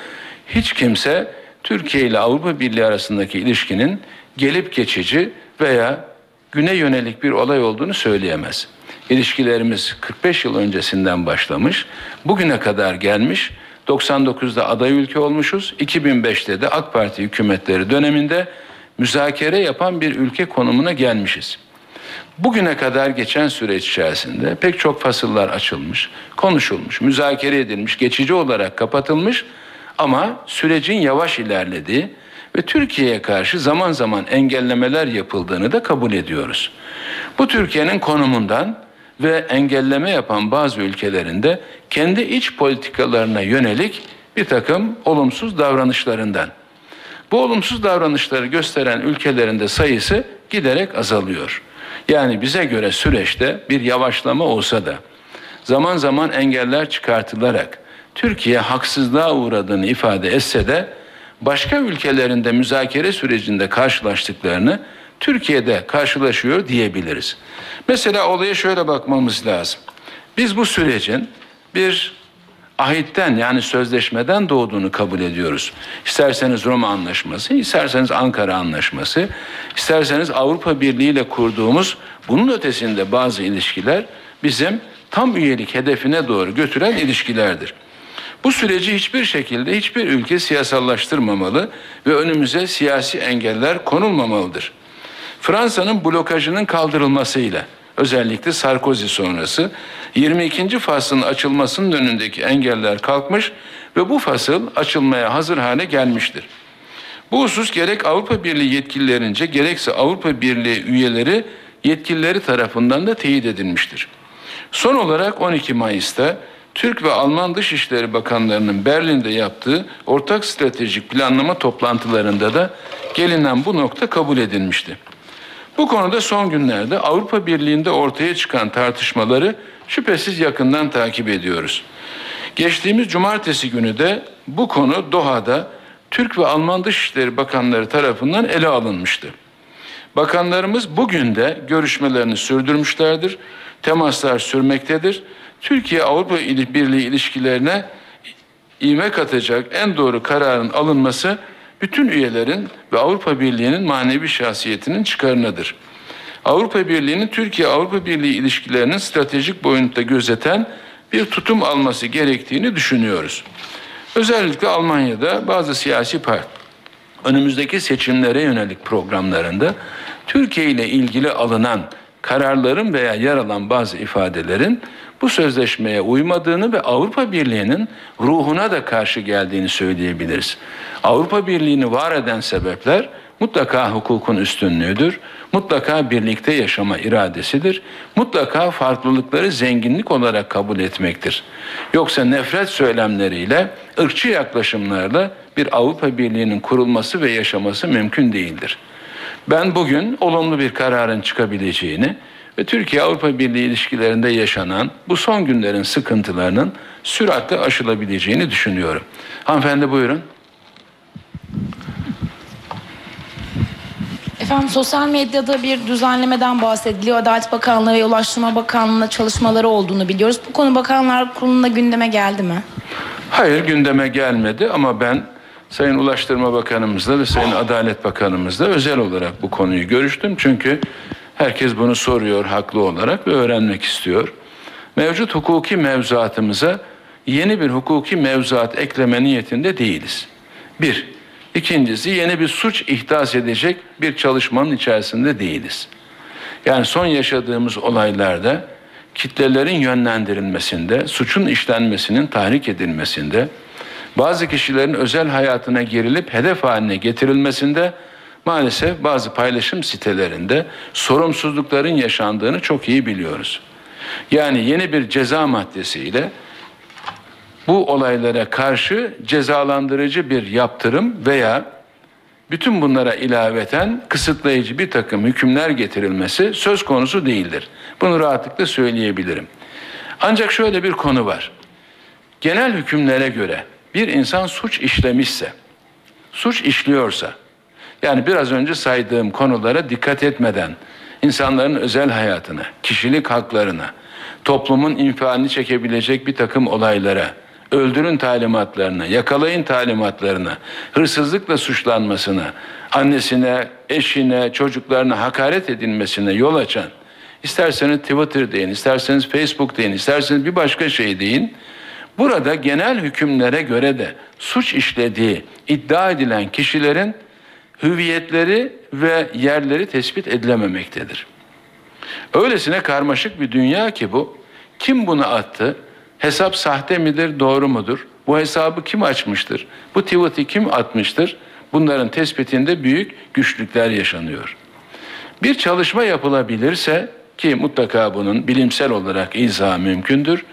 hiç kimse Türkiye ile Avrupa Birliği arasındaki ilişkinin gelip geçici veya güne yönelik bir olay olduğunu söyleyemez. İlişkilerimiz 45 yıl öncesinden başlamış, bugüne kadar gelmiş. 99'da aday ülke olmuşuz. 2005'te de AK Parti hükümetleri döneminde müzakere yapan bir ülke konumuna gelmişiz. Bugüne kadar geçen süreç içerisinde pek çok fasıllar açılmış, konuşulmuş, müzakere edilmiş, geçici olarak kapatılmış ama sürecin yavaş ilerlediği ve Türkiye'ye karşı zaman zaman engellemeler yapıldığını da kabul ediyoruz. Bu Türkiye'nin konumundan ve engelleme yapan bazı ülkelerinde kendi iç politikalarına yönelik bir takım olumsuz davranışlarından. Bu olumsuz davranışları gösteren ülkelerin de sayısı giderek azalıyor. Yani bize göre süreçte bir yavaşlama olsa da zaman zaman engeller çıkartılarak Türkiye haksızlığa uğradığını ifade etse de başka ülkelerinde müzakere sürecinde karşılaştıklarını Türkiye'de karşılaşıyor diyebiliriz. Mesela olaya şöyle bakmamız lazım. Biz bu sürecin bir ahitten yani sözleşmeden doğduğunu kabul ediyoruz. İsterseniz Roma Anlaşması, isterseniz Ankara Anlaşması, isterseniz Avrupa Birliği ile kurduğumuz bunun ötesinde bazı ilişkiler bizim tam üyelik hedefine doğru götüren ilişkilerdir. Bu süreci hiçbir şekilde hiçbir ülke siyasallaştırmamalı ve önümüze siyasi engeller konulmamalıdır. Fransa'nın blokajının kaldırılmasıyla özellikle Sarkozy sonrası 22. faslın açılmasının önündeki engeller kalkmış ve bu fasıl açılmaya hazır hale gelmiştir. Bu husus gerek Avrupa Birliği yetkililerince gerekse Avrupa Birliği üyeleri yetkilileri tarafından da teyit edilmiştir. Son olarak 12 Mayıs'ta Türk ve Alman Dışişleri Bakanlarının Berlin'de yaptığı ortak stratejik planlama toplantılarında da gelinen bu nokta kabul edilmişti. Bu konuda son günlerde Avrupa Birliği'nde ortaya çıkan tartışmaları şüphesiz yakından takip ediyoruz. Geçtiğimiz cumartesi günü de bu konu Doha'da Türk ve Alman Dışişleri Bakanları tarafından ele alınmıştı. Bakanlarımız bugün de görüşmelerini sürdürmüşlerdir. Temaslar sürmektedir. Türkiye Avrupa Birliği ilişkilerine ivme katacak en doğru kararın alınması bütün üyelerin ve Avrupa Birliği'nin manevi şahsiyetinin çıkarınadır. Avrupa Birliği'nin Türkiye Avrupa Birliği ilişkilerinin stratejik boyutta gözeten bir tutum alması gerektiğini düşünüyoruz. Özellikle Almanya'da bazı siyasi parti önümüzdeki seçimlere yönelik programlarında Türkiye ile ilgili alınan kararların veya yer alan bazı ifadelerin bu sözleşmeye uymadığını ve Avrupa Birliği'nin ruhuna da karşı geldiğini söyleyebiliriz. Avrupa Birliği'ni var eden sebepler mutlaka hukukun üstünlüğüdür. Mutlaka birlikte yaşama iradesidir. Mutlaka farklılıkları zenginlik olarak kabul etmektir. Yoksa nefret söylemleriyle, ırkçı yaklaşımlarla bir Avrupa Birliği'nin kurulması ve yaşaması mümkün değildir. Ben bugün olumlu bir kararın çıkabileceğini ve Türkiye-Avrupa Birliği ilişkilerinde yaşanan bu son günlerin sıkıntılarının süratle aşılabileceğini düşünüyorum. Hanımefendi buyurun. Efendim sosyal medyada bir düzenlemeden bahsediliyor. Adalet Bakanlığı ve Ulaştırma Bakanlığı'na çalışmaları olduğunu biliyoruz. Bu konu Bakanlar Kurulu'nda gündeme geldi mi? Hayır gündeme gelmedi ama ben Sayın Ulaştırma Bakanımızla ve Sayın Adalet Bakanımızla özel olarak bu konuyu görüştüm. Çünkü herkes bunu soruyor haklı olarak ve öğrenmek istiyor. Mevcut hukuki mevzuatımıza yeni bir hukuki mevzuat ekleme niyetinde değiliz. Bir, ikincisi yeni bir suç ihdas edecek bir çalışmanın içerisinde değiliz. Yani son yaşadığımız olaylarda kitlelerin yönlendirilmesinde, suçun işlenmesinin tahrik edilmesinde, bazı kişilerin özel hayatına girilip hedef haline getirilmesinde maalesef bazı paylaşım sitelerinde sorumsuzlukların yaşandığını çok iyi biliyoruz. Yani yeni bir ceza maddesiyle bu olaylara karşı cezalandırıcı bir yaptırım veya bütün bunlara ilaveten kısıtlayıcı bir takım hükümler getirilmesi söz konusu değildir. Bunu rahatlıkla söyleyebilirim. Ancak şöyle bir konu var. Genel hükümlere göre bir insan suç işlemişse, suç işliyorsa, yani biraz önce saydığım konulara dikkat etmeden insanların özel hayatına, kişilik haklarına, toplumun infialini çekebilecek bir takım olaylara, öldürün talimatlarına, yakalayın talimatlarına, hırsızlıkla suçlanmasına, annesine, eşine, çocuklarına hakaret edilmesine yol açan, isterseniz Twitter deyin, isterseniz Facebook deyin, isterseniz bir başka şey deyin, Burada genel hükümlere göre de suç işlediği iddia edilen kişilerin hüviyetleri ve yerleri tespit edilememektedir. Öylesine karmaşık bir dünya ki bu. Kim bunu attı? Hesap sahte midir, doğru mudur? Bu hesabı kim açmıştır? Bu tweet'i kim atmıştır? Bunların tespitinde büyük güçlükler yaşanıyor. Bir çalışma yapılabilirse ki mutlaka bunun bilimsel olarak izahı mümkündür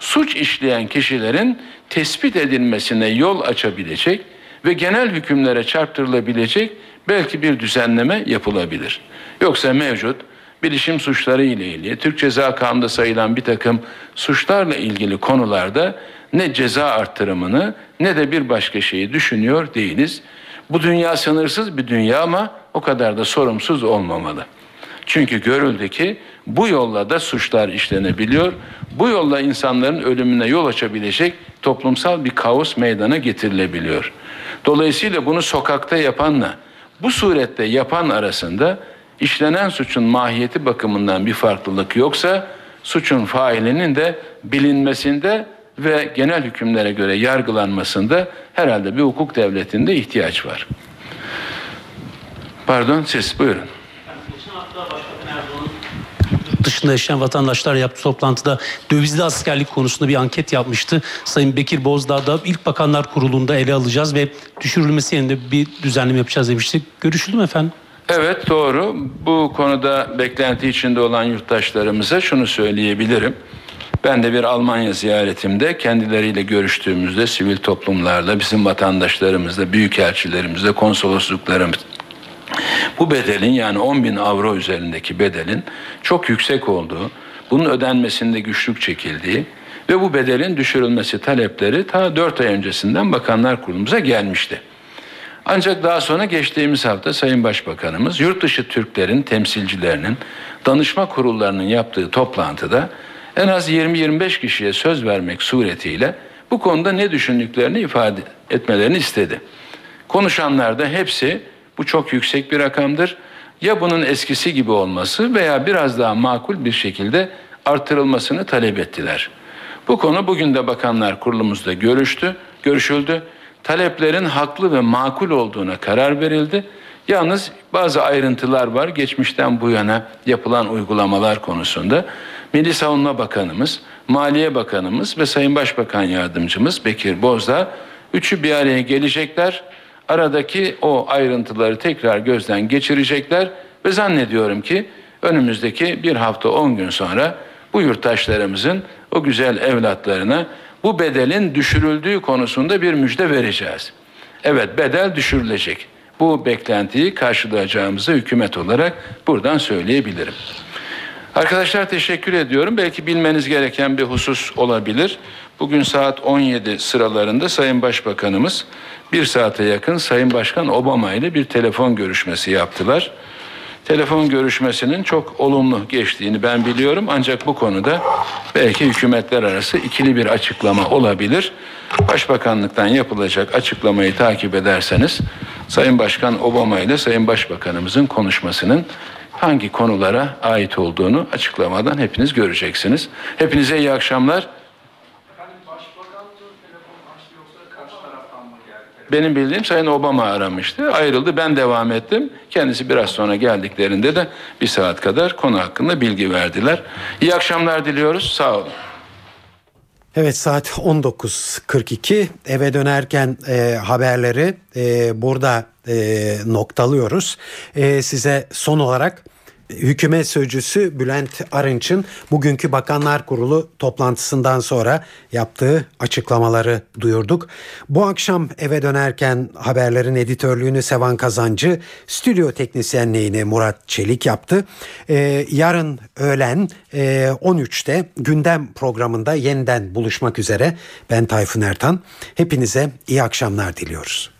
suç işleyen kişilerin tespit edilmesine yol açabilecek ve genel hükümlere çarptırılabilecek belki bir düzenleme yapılabilir. Yoksa mevcut bilişim suçları ile ilgili Türk Ceza Kanunu'nda sayılan bir takım suçlarla ilgili konularda ne ceza arttırımını ne de bir başka şeyi düşünüyor değiliz. Bu dünya sınırsız bir dünya ama o kadar da sorumsuz olmamalı. Çünkü görüldü ki bu yolla da suçlar işlenebiliyor. Bu yolla insanların ölümüne yol açabilecek toplumsal bir kaos meydana getirilebiliyor. Dolayısıyla bunu sokakta yapanla bu surette yapan arasında işlenen suçun mahiyeti bakımından bir farklılık yoksa suçun failinin de bilinmesinde ve genel hükümlere göre yargılanmasında herhalde bir hukuk devletinde ihtiyaç var. Pardon siz buyurun dışında yaşayan vatandaşlar yaptığı toplantıda dövizli askerlik konusunda bir anket yapmıştı. Sayın Bekir Bozdağ da ilk bakanlar kurulunda ele alacağız ve düşürülmesi yerine bir düzenleme yapacağız demiştik. Görüşüldü mü efendim? Evet doğru. Bu konuda beklenti içinde olan yurttaşlarımıza şunu söyleyebilirim. Ben de bir Almanya ziyaretimde kendileriyle görüştüğümüzde sivil toplumlarla, bizim vatandaşlarımızla, büyükelçilerimizle, konsolosluklarımız, Bu bedelin yani 10 bin avro üzerindeki bedelin çok yüksek olduğu, bunun ödenmesinde güçlük çekildiği ve bu bedelin düşürülmesi talepleri ta 4 ay öncesinden Bakanlar Kurulumuza gelmişti. Ancak daha sonra geçtiğimiz hafta Sayın Başbakanımız yurt dışı Türklerin temsilcilerinin danışma kurullarının yaptığı toplantıda en az 20-25 kişiye söz vermek suretiyle bu konuda ne düşündüklerini ifade etmelerini istedi. Konuşanlar da hepsi bu çok yüksek bir rakamdır. Ya bunun eskisi gibi olması veya biraz daha makul bir şekilde artırılmasını talep ettiler. Bu konu bugün de Bakanlar Kurulumuzda görüştü, görüşüldü. Taleplerin haklı ve makul olduğuna karar verildi. Yalnız bazı ayrıntılar var geçmişten bu yana yapılan uygulamalar konusunda. Milli Savunma Bakanımız, Maliye Bakanımız ve Sayın Başbakan Yardımcımız Bekir Bozdağ üçü bir araya gelecekler. Aradaki o ayrıntıları tekrar gözden geçirecekler ve zannediyorum ki önümüzdeki bir hafta on gün sonra bu yurttaşlarımızın o güzel evlatlarına bu bedelin düşürüldüğü konusunda bir müjde vereceğiz. Evet bedel düşürülecek. Bu beklentiyi karşılayacağımızı hükümet olarak buradan söyleyebilirim. Arkadaşlar teşekkür ediyorum. Belki bilmeniz gereken bir husus olabilir. Bugün saat 17 sıralarında Sayın Başbakanımız bir saate yakın Sayın Başkan Obama ile bir telefon görüşmesi yaptılar. Telefon görüşmesinin çok olumlu geçtiğini ben biliyorum ancak bu konuda belki hükümetler arası ikili bir açıklama olabilir. Başbakanlıktan yapılacak açıklamayı takip ederseniz Sayın Başkan Obama ile Sayın Başbakanımızın konuşmasının hangi konulara ait olduğunu açıklamadan hepiniz göreceksiniz. Hepinize iyi akşamlar. Benim bildiğim Sayın Obama aramıştı. Ayrıldı. Ben devam ettim. Kendisi biraz sonra geldiklerinde de bir saat kadar konu hakkında bilgi verdiler. İyi akşamlar diliyoruz. Sağ olun. Evet saat 19.42 eve dönerken e, haberleri e, burada e, noktalıyoruz. E, size son olarak Hükümet Sözcüsü Bülent Arınç'ın bugünkü Bakanlar Kurulu toplantısından sonra yaptığı açıklamaları duyurduk. Bu akşam eve dönerken haberlerin editörlüğünü Sevan Kazancı, stüdyo teknisyenliğini Murat Çelik yaptı. Ee, yarın öğlen e, 13'te gündem programında yeniden buluşmak üzere. Ben Tayfun Ertan. Hepinize iyi akşamlar diliyoruz.